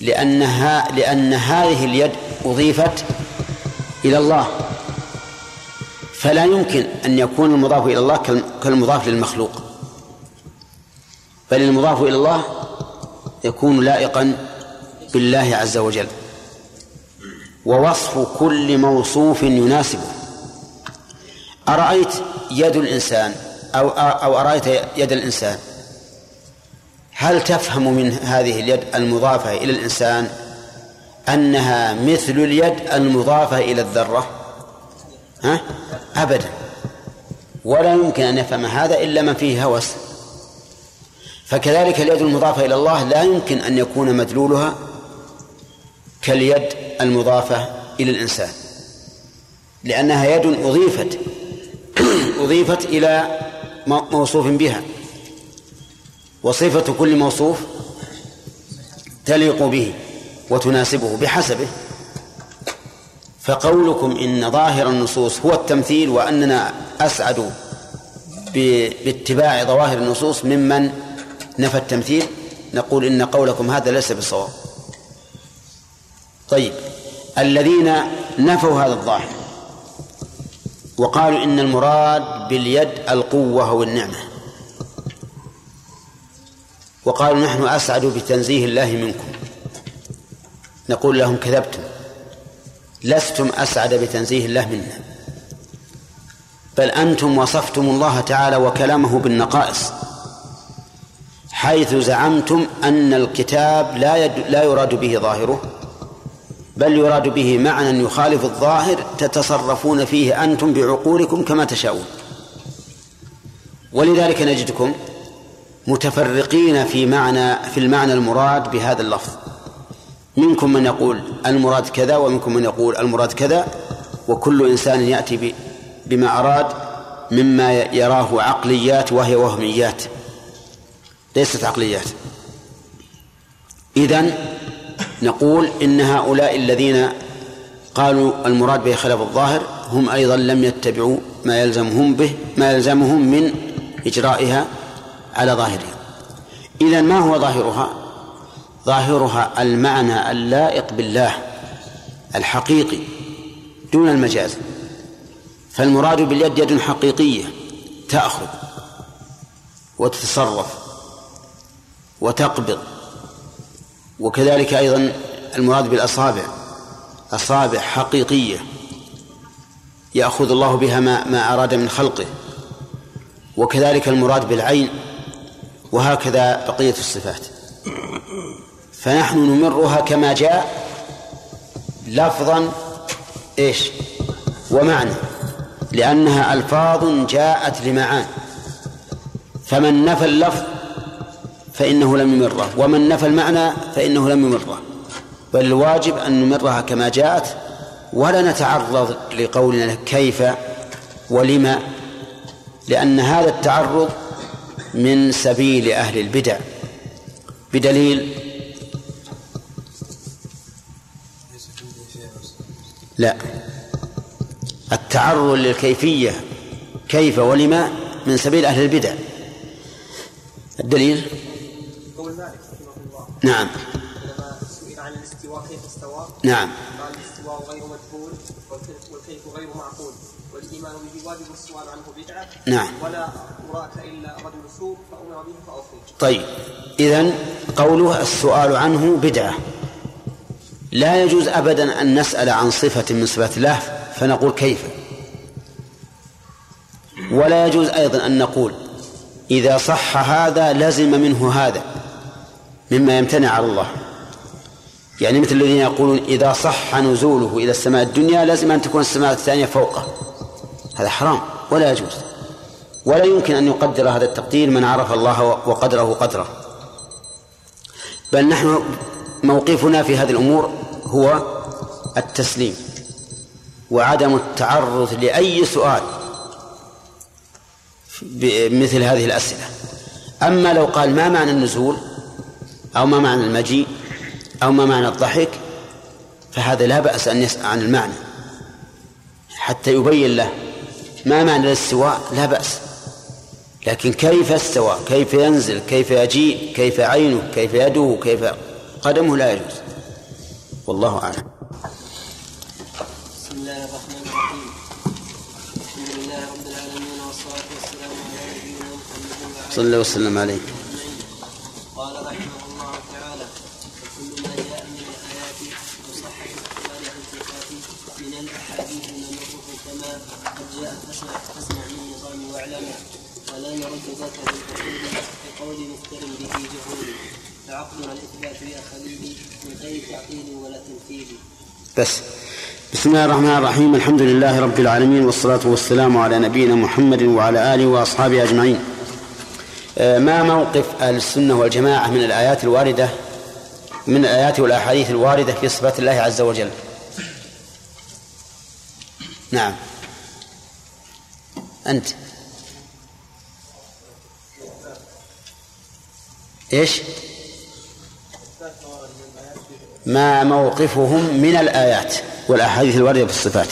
لأنها لأن هذه اليد أضيفت إلى الله. فلا يمكن أن يكون المضاف إلى الله كالمضاف للمخلوق. بل المضاف إلى الله يكون لائقا بالله عز وجل. ووصف كل موصوف يناسبه. أرأيت يد الإنسان؟ أو أو أرأيت يد الإنسان؟ هل تفهم من هذه اليد المضافة إلى الإنسان أنها مثل اليد المضافة إلى الذرة؟ ها؟ أبدا. ولا يمكن أن يفهم هذا إلا من فيه هوس. فكذلك اليد المضافة إلى الله لا يمكن أن يكون مدلولها كاليد المضافة إلى الإنسان لأنها يد أضيفت أضيفت إلى موصوف بها. وصفة كل موصوف تليق به وتناسبه بحسبه. فقولكم إن ظاهر النصوص هو التمثيل وأننا أسعد باتباع ظواهر النصوص ممن نفى التمثيل. نقول إن قولكم هذا ليس بصواب طيب الذين نفوا هذا الظاهر وقالوا إن المراد باليد القوة والنعمة وقالوا نحن أسعد بتنزيه الله منكم. نقول لهم كذبتم. لستم أسعد بتنزيه الله منا. بل أنتم وصفتم الله تعالى وكلامه بالنقائص. حيث زعمتم أن الكتاب لا يد لا يراد به ظاهره. بل يراد به معنى يخالف الظاهر تتصرفون فيه أنتم بعقولكم كما تشاءون. ولذلك نجدكم متفرقين في معنى في المعنى المراد بهذا اللفظ. منكم من يقول المراد كذا ومنكم من يقول المراد كذا وكل إنسان يأتي بما أراد مما يراه عقليات وهي وهميات ليست عقليات. إذن نقول إن هؤلاء الذين قالوا المراد به خلاف الظاهر هم أيضا لم يتبعوا ما يلزمهم به ما يلزمهم من إجرائها على ظاهرها. إذا ما هو ظاهرها؟ ظاهرها المعنى اللائق بالله الحقيقي دون المجاز. فالمراد باليد يد حقيقية تأخذ وتتصرف وتقبض وكذلك أيضا المراد بالأصابع أصابع حقيقية يأخذ الله بها ما, ما أراد من خلقه وكذلك المراد بالعين وهكذا بقية الصفات. فنحن نمرها كما جاء لفظا إيش؟ ومعنى لأنها ألفاظ جاءت لمعان. فمن نفى اللفظ فإنه لم يمره. ومن نفى المعنى فإنه لم يمره. بل الواجب أن نمرها كما جاءت ولا نتعرض لقولنا كيف ولما لأن هذا التعرض من سبيل أهل البدع. بدليل لا. التعرض للكيفية كيف ولما من سبيل أهل البدع. الدليل؟ نعم. سئل عن الاستواء كيف استوى نعم. قال الاستواء غير والكيف- غير معقول والايمان به واجب والسؤال عنه بدعه نعم. ولا الا فامر به طيب. إذن قوله السؤال عنه بدعة. لا يجوز أبدا أن نسأل عن صفة من صفات الله فنقول كيف. ولا يجوز أيضا أن نقول إذا صح هذا لزم منه هذا. مما يمتنع على الله. يعني مثل الذين يقولون إذا صح نزوله إلى السماء الدنيا لازم أن تكون السماء الثانية فوقه. هذا حرام ولا يجوز. ولا يمكن أن يقدر هذا التقدير من عرف الله وقدره قدره. بل نحن موقفنا في هذه الأمور هو التسليم وعدم التعرض لأي سؤال مثل هذه الأسئلة. أما لو قال ما معنى النزول أو ما معنى المجيء أو ما معنى الضحك فهذا لا بأس أن يسأل عن المعنى. حتى يبين له ما معنى الاستواء لا بأس. لكن كيف استوى؟ كيف ينزل؟ كيف يجيء؟ كيف عينه؟ كيف يده كيف قدمه؟ لا يجوز. والله أعلم. بسم الله الرحمن الرحيم. الحمد لله رب العالمين والصلاة والسلام على نبينا محمد صلى الله وسلم عليه أجمعين قال رحمه الله تعالى وكل ما جاء من الآيات وصحة الأخبار عن صفات من الأحاديث نمره كما فاسمع من نظام واعلم ولا نرد ذاك بقول مفتر به جهول. الإثبات يا من غير ولا تمثيل بس. بسم الله الرحمن الرحيم. الحمد لله رب العالمين والصلاة والسلام على نبينا محمد وعلى آله وأصحابه أجمعين. آه، ما موقف أهل السنة والجماعة من الآيات الواردة؟ من الآيات والأحاديث الواردة في صفات الله عز وجل؟ نعم. أنت. إيش؟ ما موقفهم من الآيات والأحاديث الواردة في الصفات.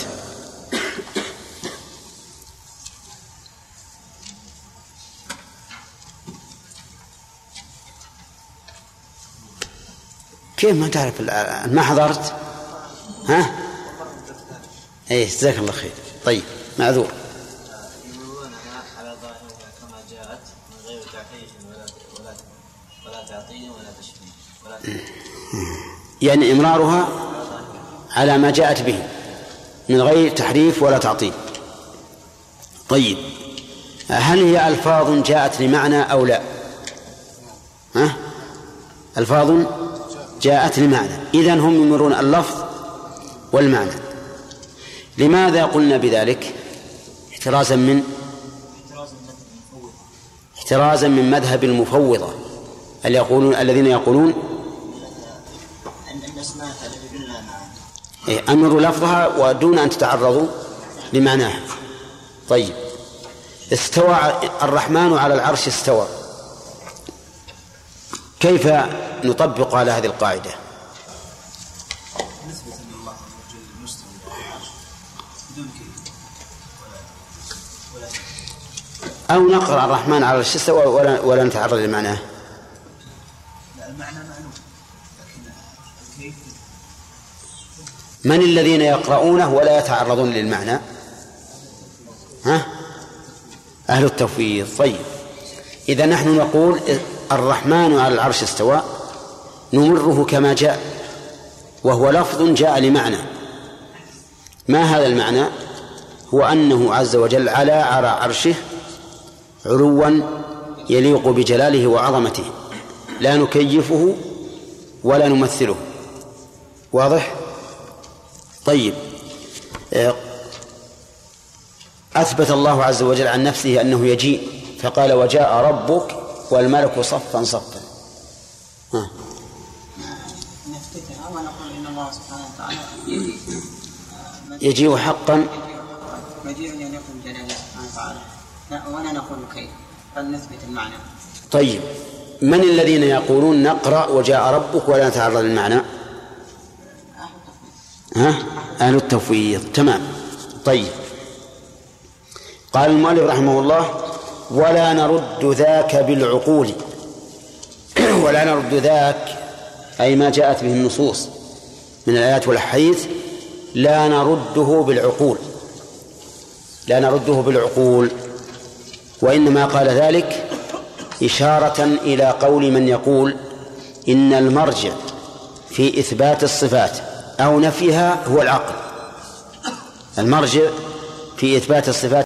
كيف ما تعرف ما حضرت؟ ها؟ اي جزاك الله خير. طيب معذور يمرونها على ظاهرها كما جاءت من غير تعقيد ولا ولا ولا تعطيل ولا تشبيه ولا يعني إمرارها على ما جاءت به من غير تحريف ولا تعطيل. طيب هل هي ألفاظ جاءت لمعنى أو لا؟ ها؟ ألفاظ جاءت لمعنى. إذن هم يمرون اللفظ والمعنى. لماذا قلنا بذلك؟ احترازا من؟ احترازا من مذهب المفوضة الذين يقولون أمروا لفظها ودون أن تتعرضوا لمعناها. طيب. استوى الرحمن على العرش استوى. كيف نطبق على هذه القاعدة؟ أو نقرأ الرحمن على العرش استوى ولا, ولا نتعرض لمعناه من الذين يقرؤونه ولا يتعرضون للمعنى؟ ها؟ أهل التفويض طيب. إذا نحن نقول الرحمن على العرش استوى نمره كما جاء وهو لفظ جاء لمعنى. ما هذا المعنى؟ هو أنه عز وجل على على عرشه علوا يليق بجلاله وعظمته. لا نكيفه ولا نمثله. واضح؟ طيب. آه، أثبت الله عز وجل عن نفسه أنه يجيء فقال وجاء ربك والملك صفا صفا. ها. يجيء حقا. مجيء سبحانه وتعالى نقول كيف المعنى طيب. من الذين يقولون نقرأ وجاء ربك ولا نتعرض للمعنى؟ ها؟ أهل التفويض. تمام. طيب. قال المؤلف رحمه الله ولا نرد ذاك بالعقول. ولا نرد ذاك أي ما جاءت به النصوص من الآيات والأحاديث لا نرده بالعقول. لا نرده بالعقول. وإنما قال ذلك إشارة إلى قول من يقول إن المرجع في إثبات الصفات أو نفيها هو العقل. المرجع في إثبات الصفات